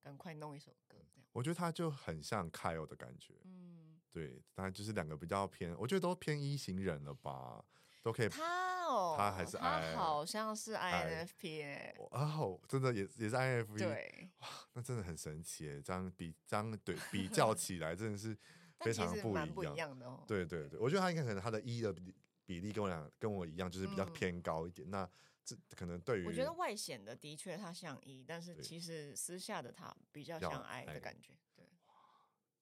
赶快弄一首歌这样。我觉得他就很像 Kyle 的感觉，嗯，对，当然就是两个比较偏，我觉得都偏一型人了吧，都可以。他哦，他还是 I, 他好像是 INFP 哎，哦，真的也也是 INFP，对，哇，那真的很神奇哎，这样比这样对比较 起来真的是非常不一样，不一样的哦。对对对，我觉得他应该可能他的 E 的比例跟我俩跟我一样，就是比较偏高一点。嗯、那这可能对于我觉得外显的的确他像 E，但是其实私下的他比较像 I 的感觉。对，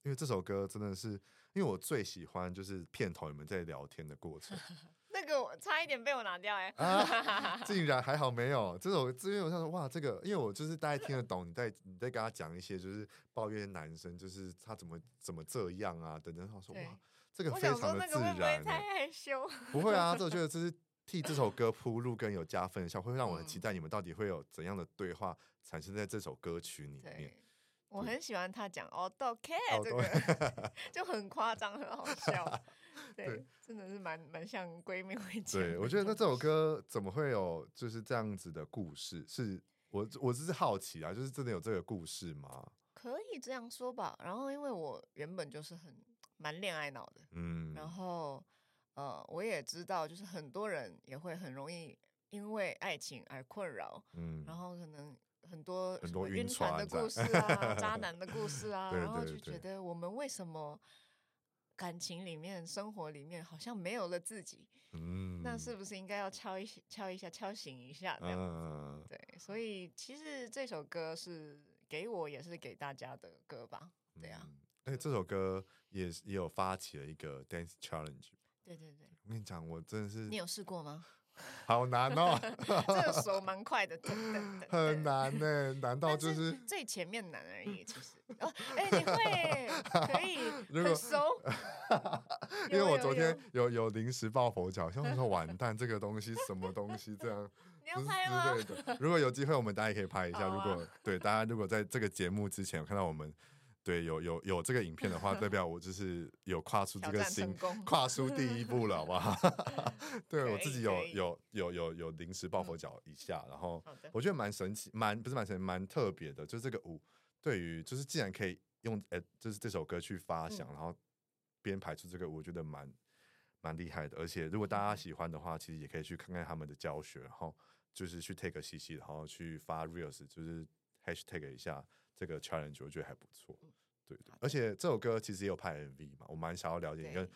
因为这首歌真的是，因为我最喜欢就是片头你们在聊天的过程。那个我差一点被我拿掉哎、欸啊，竟然还好没有这首，因为我想说哇，这个因为我就是大概听得懂你在你在跟他讲一些就是抱怨男生，就是他怎么怎么这样啊等等。他说哇，这个非常的自然、欸。会不会太害羞？不会啊，这我觉得这是。替这首歌铺路更有加分效，会让我很期待你们到底会有怎样的对话产生在这首歌曲里面。我很喜欢他讲哦，OK，这个 就很夸张，很好笑。对，真的是蛮蛮像闺蜜会讲。对，我觉得那这首歌怎么会有就是这样子的故事？是我我只是好奇啊，就是真的有这个故事吗？可以这样说吧。然后因为我原本就是很蛮恋爱脑的，嗯，然后。呃，我也知道，就是很多人也会很容易因为爱情而困扰，嗯，然后可能很多很多晕船的故事啊，渣男的故事啊，然后就觉得我们为什么感情里面、生活里面好像没有了自己？嗯，那是不是应该要敲一敲一下、敲醒一下这样子？嗯、对，所以其实这首歌是给我，也是给大家的歌吧？对啊，哎、嗯，这首歌也也有发起了一个 dance challenge。对对对，我跟你讲，我真的是。你有试过吗？好难哦，这个手蛮快的，很难呢，难道就是最前面难而已？其实哦，哎，你会可以 很熟，因为我昨天有有临时抱佛脚，像说完蛋，这个东西什么东西这样，你要拍吗？如果有机会，我们大家也可以拍一下。如果对大家如果在这个节目之前有看到我们。对，有有有这个影片的话，代表我就是有跨出这个心，跨出第一步了，好不好？对我自己有有有有有临时抱佛脚一下，然后我觉得蛮神奇，蛮不是蛮神奇，蛮特别的。就这个舞，对于就是既然可以用呃，就是这首歌去发想，然后编排出这个舞，我觉得蛮蛮厉害的。而且如果大家喜欢的话，其实也可以去看看他们的教学，然后就是去 take 西西，然后去发 reels，就是 hashtag 一下。这个 challenge 我觉得还不错，对对，而且这首歌其实也有拍 MV 嘛，我蛮想要了解你跟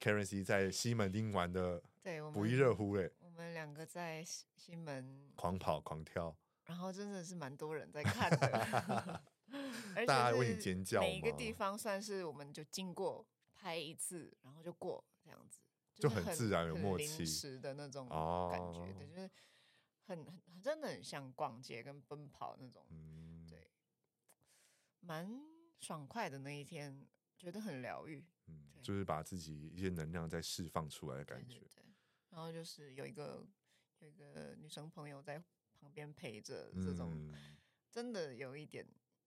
Karency 在西门町玩的，对，不亦乐乎嘞。我们两个在西门狂跑狂跳，然后真的是蛮多人在看的，大家为你尖叫。每一个地方算是我们就经过拍一次，然后就过这样子，就很自然有默契的那种感觉的，就是很很真的很像逛街跟奔跑那种，对。蛮爽快的那一天，觉得很疗愈，嗯，就是把自己一些能量再释放出来的感觉。对，对，对，然后就是有一个有一个女生朋友在旁边陪着，这种、嗯、真的有一点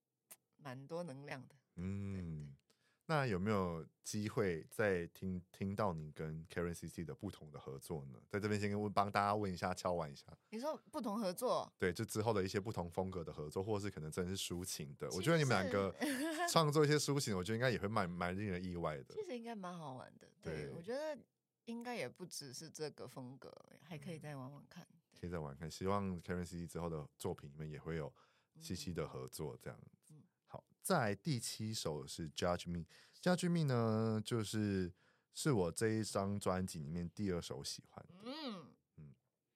蛮多能量的，嗯。那有没有机会再听听到你跟 Karencici 的不同的合作呢？在这边先跟问帮大家问一下，敲完一下。你说不同合作？对，就之后的一些不同风格的合作，或是可能真的是抒情的。我觉得你们两个 创作一些抒情，我觉得应该也会蛮蛮令人意外的。其实应该蛮好玩的。对，对我觉得应该也不只是这个风格，还可以再玩玩看。可以再玩玩看，希望 Karencici 之后的作品里面也会有 CC 的合作，这样。嗯在第七首是 Judge Me，Judge Me 呢，就是是我这一张专辑里面第二首喜欢的。嗯嗯，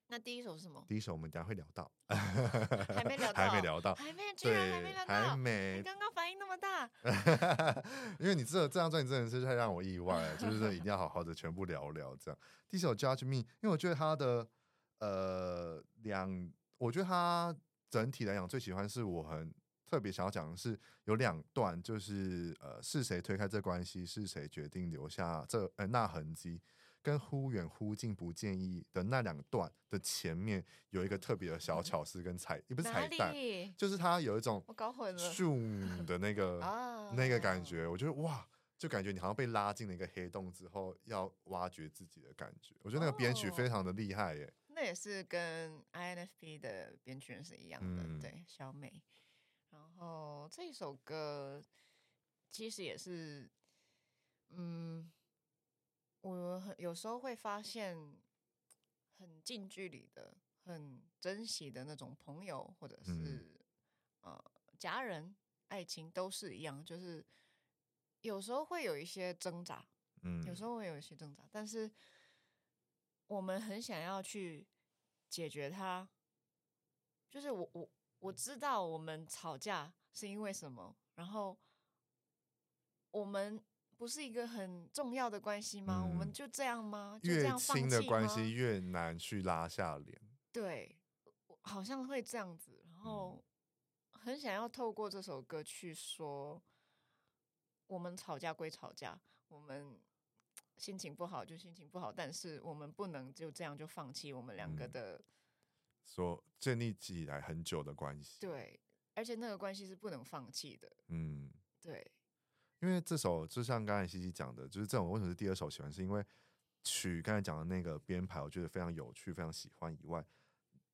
那第一首是什么？第一首我们等下会聊到，还没聊到，还没聊到，还没，居然还没聊到，还没。你刚刚反应那么大，因为你这这张专辑真的是太让我意外了，就是一定要好好的全部聊聊这样。第一首 Judge Me，因为我觉得他的呃两，我觉得他整体来讲最喜欢是我很。特别想要讲的是有两段，就是呃，是谁推开这关系？是谁决定留下这呃那痕迹？跟忽远忽近不介意的那两段的前面有一个特别的小巧思跟彩，也不是彩蛋，就是它有一种我搞混了 zoom 的那个 那个感觉，我觉得哇，就感觉你好像被拉进了一个黑洞之后，要挖掘自己的感觉。我觉得那个编曲非常的厉害耶。那也是跟 INFP 的编曲人是一样的，对，小美。然后这一首歌其实也是，嗯，我很有时候会发现很近距离的、很珍惜的那种朋友，或者是、嗯、呃家人、爱情都是一样，就是有时候会有一些挣扎，嗯，有时候会有一些挣扎，但是我们很想要去解决它，就是我我。我知道我们吵架是因为什么，然后我们不是一个很重要的关系吗？嗯、我们就这样吗？就这样放弃吗？越亲的关系越难去拉下脸。对，好像会这样子。然后很想要透过这首歌去说，我们吵架归吵架，我们心情不好就心情不好，但是我们不能就这样就放弃我们两个的。说建立起来很久的关系，对，而且那个关系是不能放弃的，嗯，对，因为这首就像刚才西西讲的，就是这种为什么是第二首喜欢，是因为曲刚才讲的那个编排，我觉得非常有趣，非常喜欢以外，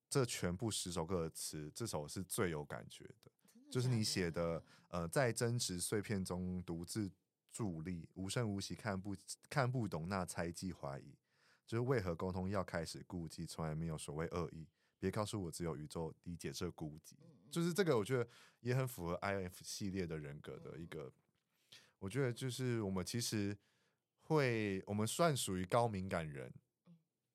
这全部十首歌的词，这首是最有感觉的，的就是你写的，呃，在争执碎片中独自伫立，无声无息，看不看不懂那猜忌怀疑，就是为何沟通要开始顾忌，从来没有所谓恶意。别告诉我，只有宇宙理解这孤寂，就是这个，我觉得也很符合 INF 系列的人格的一个。我觉得就是我们其实会，我们算属于高敏感人，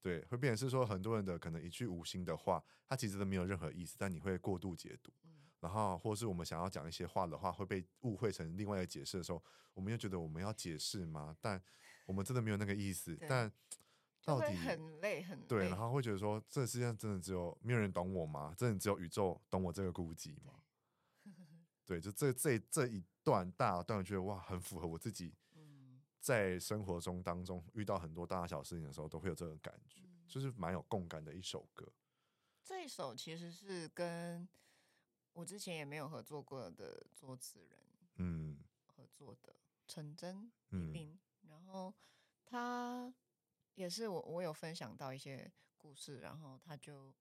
对，会变成是说很多人的可能一句无心的话，他其实都没有任何意思，但你会过度解读，然后或是我们想要讲一些话的话，会被误会成另外一个解释的时候，我们又觉得我们要解释吗？但我们真的没有那个意思，但。到底很累，很累。对，然后会觉得说，这世界上真的只有没有人懂我吗？真的只有宇宙懂我这个孤寂吗？对，就这这这一段大段，我觉得哇，很符合我自己。在生活中当中遇到很多大小事情的时候，都会有这种感觉，就是蛮有共感的一首歌。这一首其实是跟我之前也没有合作过的作词人，嗯，合作的陈真嗯，然后他。也是我，我有分享到一些故事，然后他就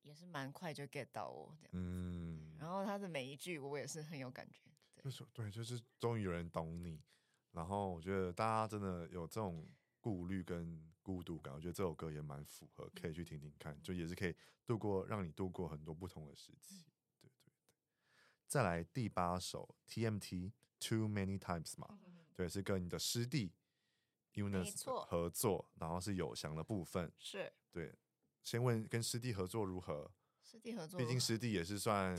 也是蛮快就 get 到我这样，嗯，然后他的每一句我也是很有感觉，对，就是对，就是终于有人懂你，然后我觉得大家真的有这种顾虑跟孤独感，我觉得这首歌也蛮符合，可以去听听看，就也是可以度过，让你度过很多不同的时期，对对对。再来第八首 TMT Too Many Times 嘛，对，是跟你的师弟。Eunice 合作，然后是有翔的部分，是对。先问跟师弟合作如何？师弟合作，毕竟师弟也是算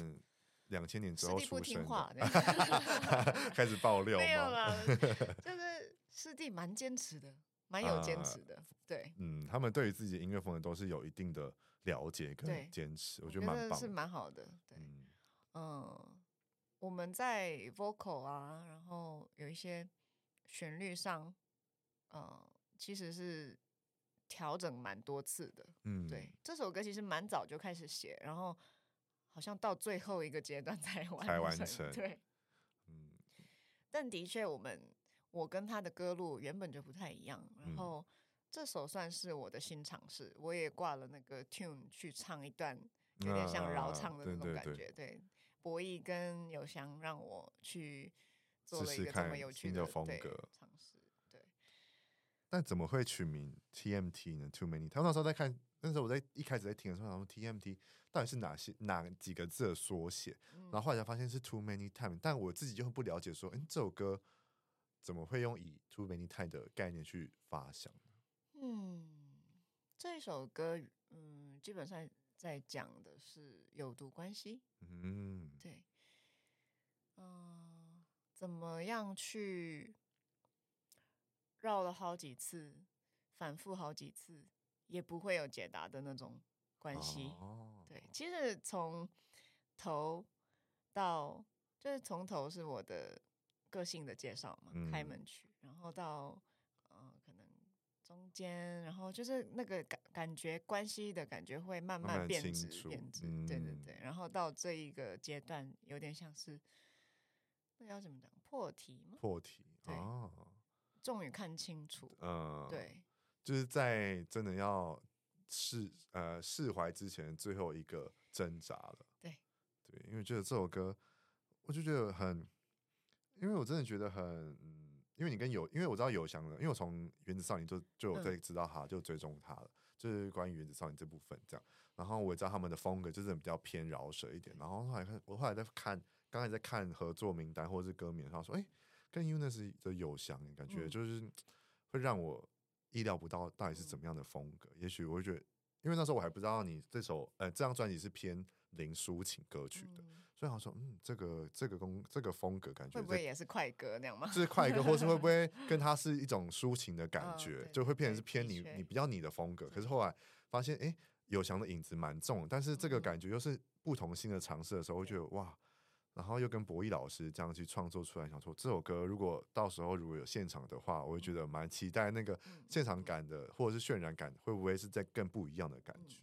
两千年之后出生的，话 开始爆料吗？没有啦，就是师弟蛮坚持的，蛮有坚持的。对，嗯，他们对于自己的音乐风格都是有一定的了解跟坚持，我觉得蛮棒，是蛮好的。对，嗯，我们在 vocal 啊，然后有一些旋律上。嗯，其实是调整蛮多次的。嗯，对，这首歌其实蛮早就开始写，然后好像到最后一个阶段 才完成。才完成。对，嗯。但的确，我们我跟他的歌路原本就不太一样。然后这首算是我的新尝试，我也挂了那个 tune 去唱一段，有点像饶唱的那种感觉。啊、对，对，对，对，博弈跟有翔让我去做了一个这么有趣的风格尝试。但怎么会取名 TMT 呢？Too many。他那时候在看，那时候我在一开始在听的时候，想说 TMT 到底是哪些哪几个字的缩写？嗯、然后后来才发现是 Too many time。但我自己就不了解，说，嗯，这首歌怎么会用以 Too many time 的概念去发想？嗯，这首歌，嗯，基本上在讲的是有毒关系。嗯，对，嗯、呃，怎么样去绕了好几次，反复好几次，也不会有解答的那种关系。哦、对，其实从头到就是从头是我的个性的介绍嘛，嗯、开门曲，然后到嗯、呃，可能中间，然后就是那个感感觉关系的感觉会慢慢变质变质，嗯、对对对，然后到这一个阶段，有点像是那要怎么讲破题吗？破题，对，哦、终于看清楚，嗯，对，就是在真的要释呃释怀之前最后一个挣扎了，对对，因为觉得这首歌，我就觉得很。因为我真的觉得很，嗯，因为你跟有，因为我知道有翔的，因为我从原子少年就就有在知道他，就追踪他了，就是关于原子少年这部分这样。然后我也知道他们的风格就是比较偏饶舌一点。然后后来看，我后来在看，刚才在看合作名单或者是歌名，然后说，哎，跟 UNUS 的有翔，感觉就是会让我意料不到到底是怎么样的风格。也许我会觉得，因为那时候我还不知道你这首，呃，这张专辑是偏零抒情歌曲的。所以好说，嗯，这个这个风这个风格感觉会不会也是快歌那样吗？就是快歌，或是会不会 跟它是一种抒情的感觉，就会变成是偏你你比较你的风格。可是后来发现，哎，有翔的影子蛮重，但是这个感觉又是不同新的尝试的时候，会觉得哇，然后又跟博弈老师这样去创作出来，想说这首歌如果到时候如果有现场的话，我会觉得蛮期待那个现场感的，或者是渲染感，会不会是在更不一样的感觉？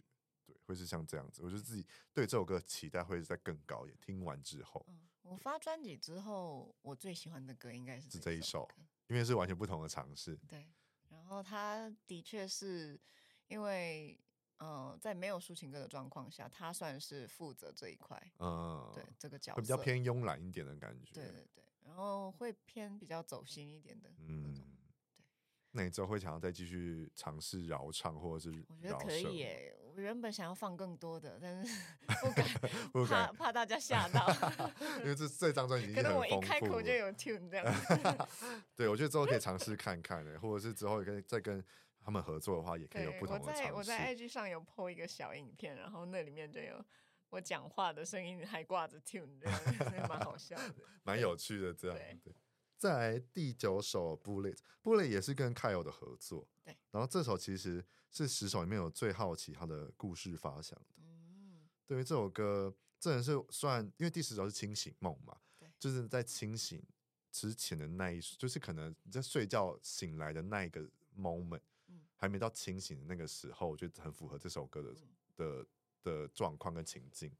会是像这样子，我觉得自己对这首歌期待会在更高一点。听完之后，嗯，我发专辑之后，我最喜欢的歌应该是这，是这一首，因为是完全不同的尝试。对，然后他的确是因为，嗯、呃，在没有抒情歌的状况下，他算是负责这一块。嗯，对，这个角色会比较偏慵懒一点的感觉。对对对，然后会偏比较走心一点的那种。嗯那你之后会想要再继续尝试饶唱，或者是我觉得可以耶。我原本想要放更多的，但是 不敢，不敢怕怕大家吓到。因为这这张专辑可能我一开口就有 tune 这样。对，我觉得之后可以尝试看看的，或者是之后也可以再跟他们合作的话，也可以有不同的尝试。我在我在 IG 上有 po 一个小影片，然后那里面就有我讲话的声音还挂着 tune，蛮好笑的，蛮有趣的这样。对。再来第九首 Bullet，Bullet 也是跟 Kyle 的合作。对，然后这首其实是十首里面有最好奇他的故事发想的。嗯，对于这首歌，这人是算，因为第十首是清醒梦嘛，对，就是在清醒之前的那一，就是可能你在睡觉醒来的那一个 moment，嗯，还没到清醒的那个时候，我觉得很符合这首歌的、嗯、的的状况跟情境。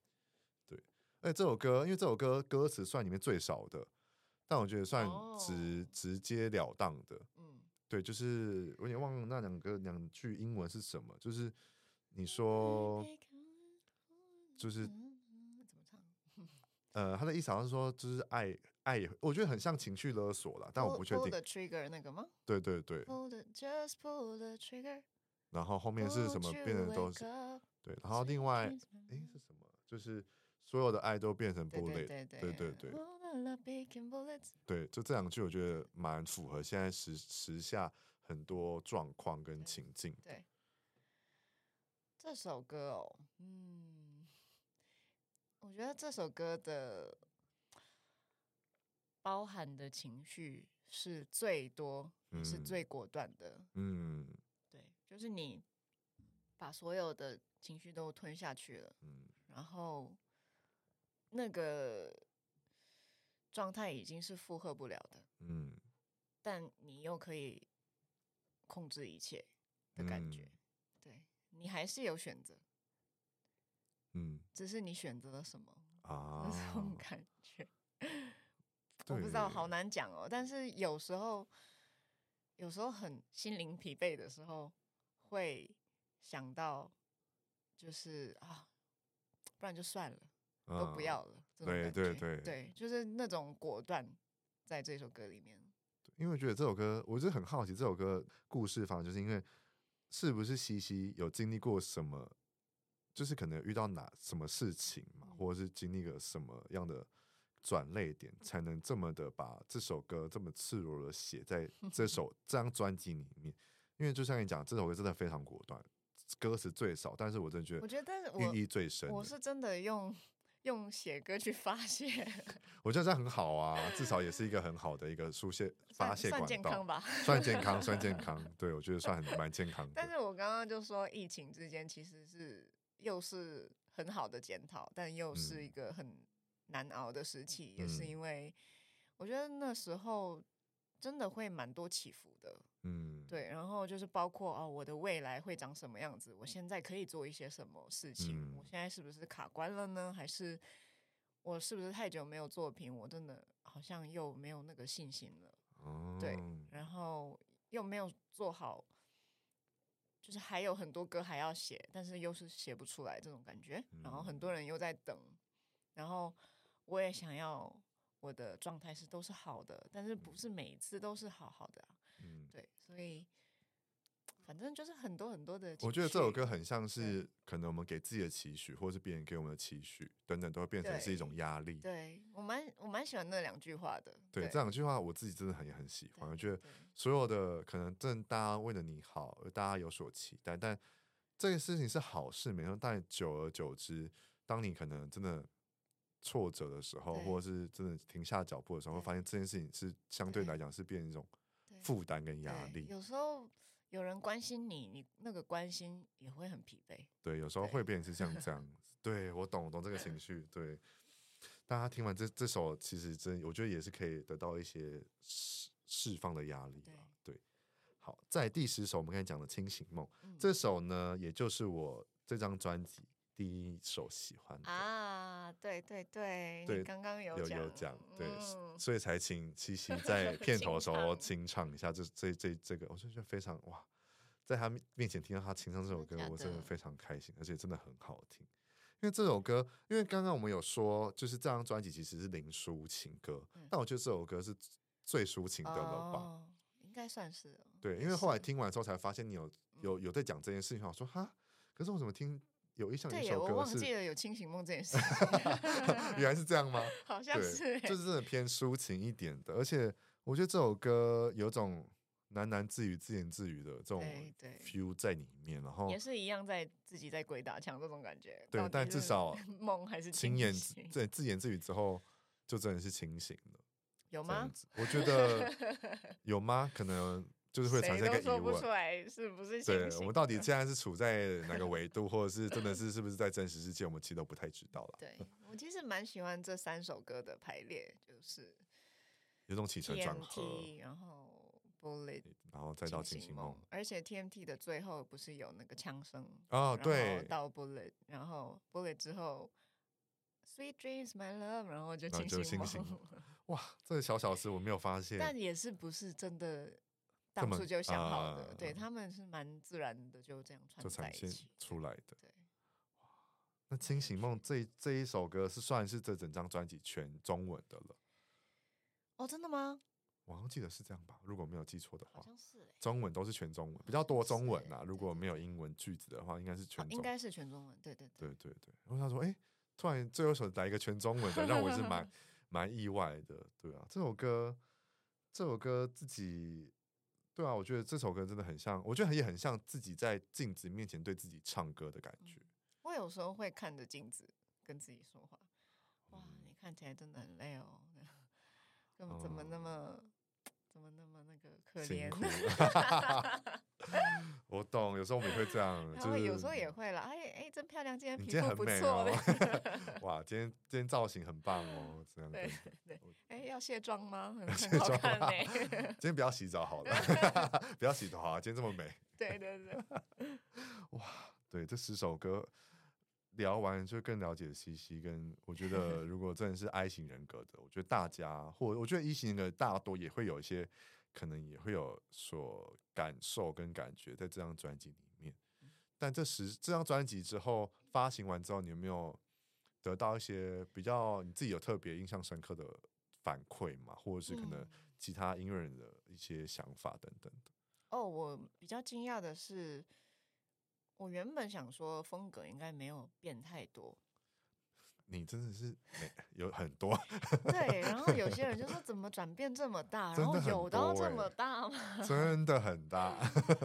对，而且这首歌，因为这首歌歌词算里面最少的。但我觉得算直、oh. 直截了当的，嗯，对，就是我有点忘了那两个两句英文是什么，就是你说，就是怎么唱？呃，他的意思好像是说，就是爱爱也，我觉得很像情绪勒索了，但我不确定。Pull the trigger 那个吗？对对对。Pull the, just pull the trigger。然后后面是什么？变成都是对，然后另外，哎，是什么？就是所有的爱都变成 bullet，对对对对。对，就这两句，我觉得蛮符合现在时时下很多状况跟情境。对，这首歌哦，嗯，我觉得这首歌的包含的情绪是最多，嗯、是最果断的。嗯，对，就是你把所有的情绪都吞下去了，嗯，然后那个。状态已经是负荷不了的，嗯，但你又可以控制一切的感觉，嗯、对，你还是有选择，嗯，只是你选择了什么啊？这种感觉，我不知道，好难讲哦。但是有时候，有时候很心灵疲惫的时候，会想到，就是啊，不然就算了。都不要了，嗯、对对对对，就是那种果断，在这首歌里面。因为我觉得这首歌，我就很好奇这首歌故事方，就是因为是不是西西有经历过什么，就是可能遇到哪什么事情嘛，嗯、或者是经历了什么样的转泪点，才能这么的把这首歌这么赤裸的写在 这首这张专辑里面。因为就像你讲，这首歌真的非常果断。歌词最少，但是我真的觉得，我觉得寓意最深。我是真的用用写歌去发泄，我觉得这很好啊，至少也是一个很好的一个书写 发泄管道，算健康吧？算健康，算健康。对，我觉得算很蛮健康的。但是我刚刚就说，疫情之间其实是又是很好的检讨，但又是一个很难熬的时期，嗯、也是因为我觉得那时候。真的会蛮多起伏的，嗯，对，然后就是包括哦，我的未来会长什么样子？我现在可以做一些什么事情？嗯、我现在是不是卡关了呢？还是我是不是太久没有作品？我真的好像又没有那个信心了，哦、对，然后又没有做好，就是还有很多歌还要写，但是又是写不出来这种感觉，然后很多人又在等，然后我也想要。我的状态是都是好的，但是不是每一次都是好好的啊。嗯，对，所以反正就是很多很多的。我觉得这首歌很像是可能我们给自己的期许，或是别人给我们的期许等等，都会变成是一种压力。对，我蛮我蛮喜欢那两句话的。对，这两句话我自己真的很也很喜欢。我觉得所有的可能正大家为了你好，而大家有所期待，但这个事情是好事，没错。但久而久之，当你可能真的。挫折的时候，或者是真的停下脚步的时候，会发现这件事情是相对来讲是变成一种负担跟压力。有时候有人关心你，你那个关心也会很疲惫。对，有时候会变成是像这样子。对，我懂，我懂这个情绪。对，大家听完这这首，其实真我觉得也是可以得到一些释释放的压力。对，好，在第十首我们刚才讲的《清醒梦》，嗯，这首呢，也就是我这张专辑。第一首喜欢的啊，对对对，对，刚刚有有有讲，对，嗯、所以才请七夕 在片头的时候清唱一下这这这这个，我就觉得非常哇，在他面前听到他清唱这首歌，我真的非常开心，而且真的很好听。因为这首歌，因为刚刚我们有说，就是这张专辑其实是零抒情歌，嗯、但我觉得这首歌是最抒情的了吧？哦、应该算是。对，因为后来听完之后才发现你有有有在讲这件事情，我说哈，可是我怎么听？有一首一首歌是，我忘记了有清醒梦这件事。原来是这样吗？好像是，就是真的偏抒情一点的。而且我觉得这首歌有种喃喃自语、自言自语的这种 feel 在里面，然后也是一样在自己在鬼打墙这种感觉。对，但至少梦还是清言对自言自语之后，就真的是清醒了。有吗？我觉得有吗？可能。就是会产生一个疑问，说不出来是不是？对，我们到底现在是处在哪个维度，或者是真的 是是不是在真实世界？我们其实都不太知道了。对，我其实蛮喜欢这三首歌的排列，就是有种起承转合，然后 Bullet，然后再到清醒梦，而且 TMT 的最后不是有那个枪声哦，对，到 Bullet，然后 Bullet 之后 Sweet Dreams My Love，然后就清醒梦。哇，这个小小事我没有发现，但也是不是真的。当初就想好的，对，他们是蛮自然的，就这样串在一起出来的。对，哇，那《清醒梦》这这一首歌是算是这整张专辑全中文的了。哦，真的吗？我好像记得是这样吧，如果没有记错的话，好像是。中文都是全中文，比较多中文啊。如果没有英文句子的话，应该是全，应该是全中文。对对对对对。然后他说：“哎，突然最后一首来一个全中文的，让我也是蛮 蛮意外的。”对啊，这首歌，这首歌自己。对啊，我觉得这首歌真的很像，我觉得也很像自己在镜子面前对自己唱歌的感觉。嗯，我有时候会看着镜子跟自己说话，哇，你看起来真的很累哦，怎么怎么那么。嗯怎么那么那个可怜？我懂，有时候我们也会这样，就是有时候也会啦。哎哎，真漂亮，今天皮肤不错哦。哇，今天今天造型很棒哦，这样对对。哎，要卸妆吗？很好看呢。今天不要洗澡好了，不要洗头啊，今天这么美。对对对。哇，对，这十首歌。聊完就更了解西西，跟我觉得如果真的是 I 型人格的，我觉得大家或我觉得 E 型人格大多也会有一些，可能也会有所感受跟感觉在这张专辑里面。但这十这张专辑之后发行完之后，你有没有得到一些比较你自己有特别印象深刻的反馈嘛？或者是可能其他音乐人的一些想法等等的？哦，我比较惊讶的是。我原本想说风格应该没有变太多，你真的是有很多 对，然后有些人就说怎么转变这么大，然后有到这么大吗？真的很大，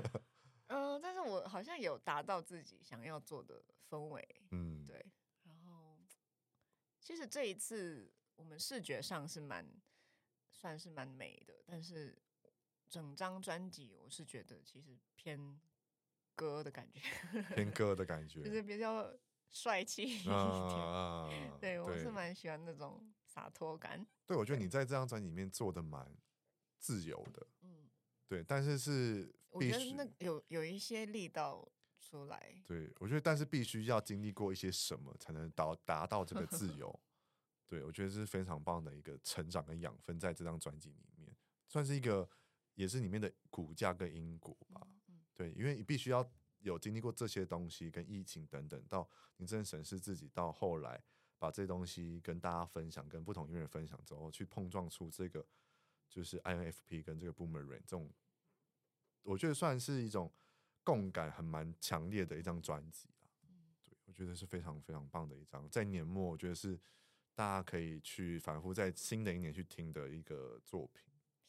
嗯、呃，但是我好像有达到自己想要做的氛围，嗯，对。然后，其实这一次我们视觉上是蛮算是蛮美的，但是整张专辑我是觉得其实偏歌的感觉，偏歌的感觉，就是比较帅气一点。啊、对，我是蛮喜欢那种洒脱感。对，我觉得你在这张专辑里面做的蛮自由的，嗯，对，但是是。我觉得那有有一些力道出来，对，我觉得，但是必须要经历过一些什么，才能达达到这个自由。对，我觉得这是非常棒的一个成长跟养分，在这张专辑里面，算是一个，也是里面的骨架跟因果吧。对，因为你必须要有经历过这些东西，跟疫情等等，到你真的审视自己，到后来把这些东西跟大家分享，跟不同音乐人分享之后，去碰撞出这个，就是 INFP 跟这个 Boomerang 这种。我觉得算是一种共感很蛮强烈的一张专辑啊，对，我觉得是非常非常棒的一张，在年末我觉得是大家可以去反复在新的一年去听的一个作品。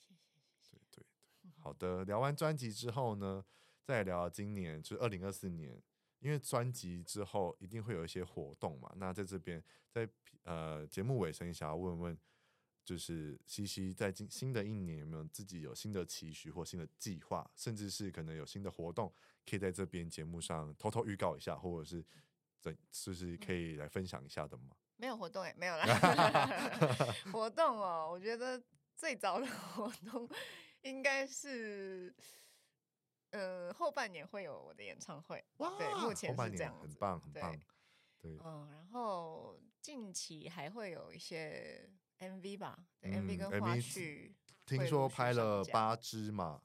谢谢谢谢。对对对，好的，聊完专辑之后呢，再聊聊今年就是二零二四年，因为专辑之后一定会有一些活动嘛，那在这边在呃节目尾声想要问问。就是西西在今新的一年有没有自己有新的期许或新的计划，甚至是可能有新的活动，可以在这边节目上偷偷预告一下，或者是怎，就是可以来分享一下的吗？嗯、没有活动哎，没有啦。活动哦，我觉得最早的活动应该是，呃，后半年会有我的演唱会。哇，对，目前是这样，很棒，很棒。对，对嗯，然后近期还会有一些。MV 吧，对、嗯、MV 跟花絮，听说拍了八支嘛，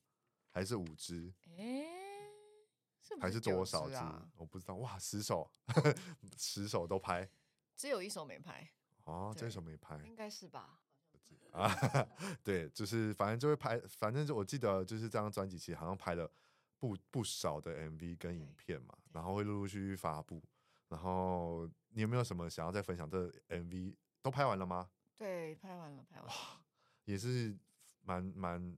还是五支？哎、欸，是还是多少支？我不知道。哇，十首，十首都拍，只有一首没拍。哦，这首没拍，应该是吧？啊，对，就是反正就会拍，反正就我记得就是这张专辑其实好像拍了不不少的 MV 跟影片嘛，然后会陆陆续续发布。然后你有没有什么想要再分享？这 MV 都拍完了吗？对，拍完了，拍完了，也是蛮蛮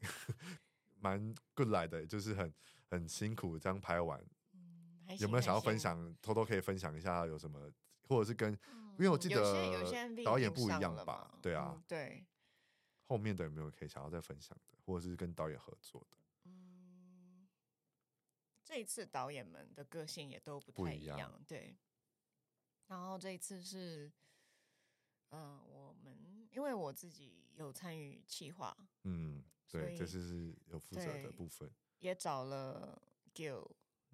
蛮 good 来的，就是很很辛苦这样拍完。嗯，有没有想要分享？偷偷可以分享一下有什么，或者是跟，嗯、因为我记得导演不一样吧？对啊，嗯、对。后面的有没有可以想要再分享的，或者是跟导演合作的？嗯，这一次导演们的个性也都不太一样，一样对。然后这一次是。嗯、呃，我们因为我自己有参与企划，嗯，对，这次是有负责的部分，也找了 Gil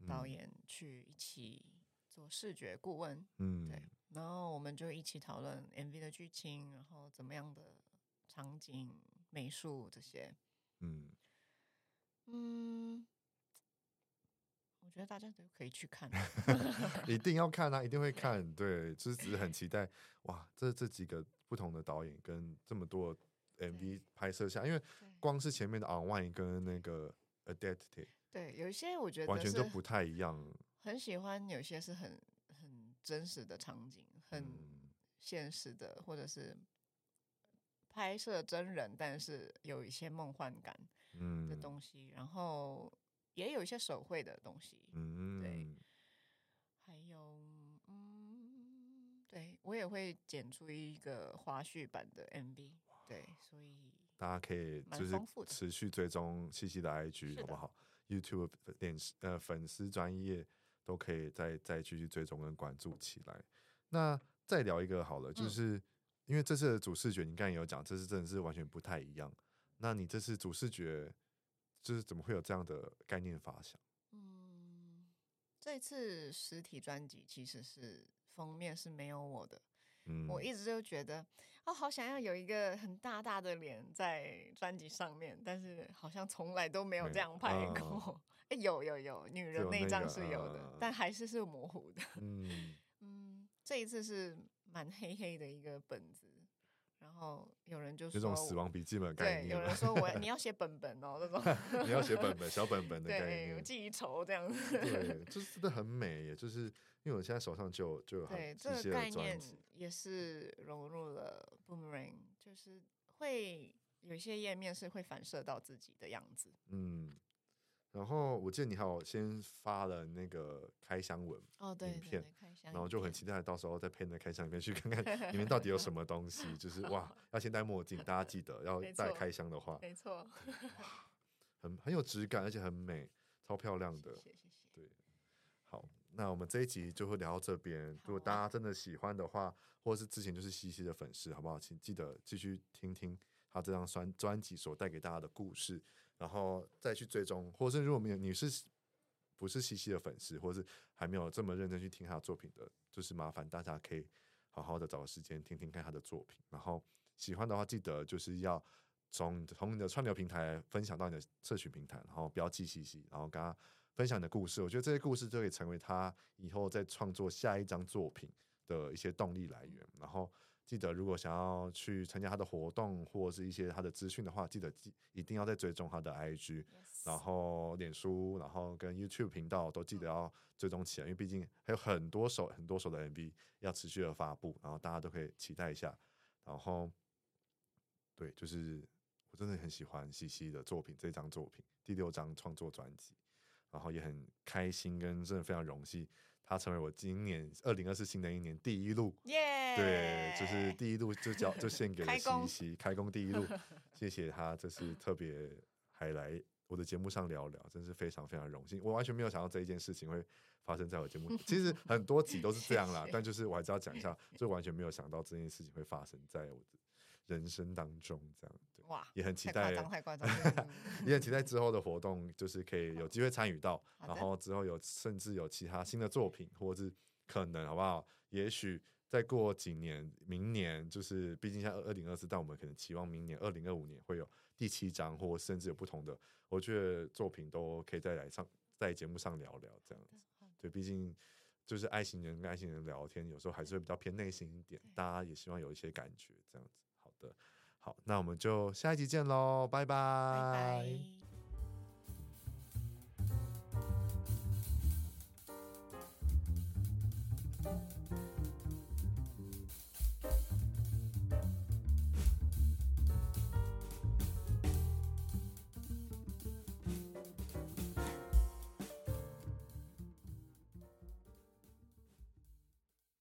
导演去一起做视觉顾问，嗯，对，然后我们就一起讨论 MV 的剧情，然后怎么样的场景、美术这些，嗯嗯。我觉得大家都可以去看，一定要看啊！一定会看，对，就是只是很期待哇！这这几个不同的导演跟这么多 MV 拍摄下，因为光是前面的 On One 跟那个 Adapted，对，有一些我觉得完全都不太一样。很喜欢有些是很很真实的场景，很现实的，或者是拍摄真人，但是有一些梦幻感的东西，然后。也有一些手绘的东西，嗯，对，还有，嗯，对我也会剪出一个花絮版的 MV，对，所以大家可以就是持续追踪西西的 IG 好不好？YouTube 脸呃粉丝专业都可以再再继续追踪跟关注起来。那再聊一个好了，就是、嗯、因为这次的主视觉，你刚才有讲，这次真的是完全不太一样。那你这次主视觉？就是怎么会有这样的概念发想？嗯，这次实体专辑其实是封面是没有我的。嗯，我一直就觉得，哦，好想要有一个很大大的脸在专辑上面，但是好像从来都没有这样拍过。哎、嗯，有有有，女人那张是有的，但还是是模糊的。嗯 嗯，这一次是蛮黑黑的一个本子。然后有人就说，这种死亡笔记本概念，对，有人说我你要写本本哦，这种 你要写本本小本本的概念，对，记忆仇这样子，对，就是真的很美耶，就是因为我现在手上就就有对这个概念也是融入了 Boomerang，就是会有一些页面是会反射到自己的样子，嗯，然后我记得你还有先发了那个开箱文哦，对，影片，然后就很期待到时候再配那开箱里面去看看里面到底有什么东西。就是 哇，要先戴墨镜，大家记得要戴开箱的话，没错，很很有质感，而且很美，超漂亮的。谢谢，谢谢。对，好，那我们这一集就会聊到这边。如果大家真的喜欢的话，或者是之前就是西西的粉丝，好不好？请记得继续听听他这张专专辑所带给大家的故事。然后再去追踪，或者是如果没有你是不是西西的粉丝，或者是还没有这么认真去听他的作品的，就是麻烦大家可以好好的找个时间听听看他的作品。然后喜欢的话，记得就是要从从你的串流平台分享到你的社群平台，然后标记西西，然后跟他分享你的故事。我觉得这些故事就可以成为他以后在创作下一张作品的一些动力来源。然后。记得，如果想要去参加他的活动或者是一些他的资讯的话，记得记一定要再追踪他的 IG，然后脸书，然后跟 YouTube 频道都记得要追踪起来，因为毕竟还有很多首很多首的 MV 要持续的发布，然后大家都可以期待一下。然后，对，就是我真的很喜欢西西的作品，这张作品第六张创作专辑，然后也很开心跟真的非常荣幸。他成为我今年二零二四新的一年第一路，yeah! 对，就是第一路就交就献给了西西，开工第一路，谢谢他，这是特别还来我的节目上聊聊，真是非常非常荣幸。我完全没有想到这一件事情会发生在我节目，其实很多集都是这样啦，但就是我还是要讲一下，就完全没有想到这件事情会发生在我的人生当中，这样。对，哇，也很期待，也很期待之后的活动，就是可以有机会参与到，然后之后有甚至有其他新的作品，或者是可能好不好？也许再过几年，明年就是毕竟像二零二四，但我们可能期望明年二零二五年会有第七章，或甚至有不同的，我觉得作品都可以再来上在节目上聊聊这样子。对，毕竟就是爱心人跟爱心人聊天，有时候还是会比较偏内心一点，大家也希望有一些感觉这样子。好，那我们就下一集见喽，拜拜。拜拜。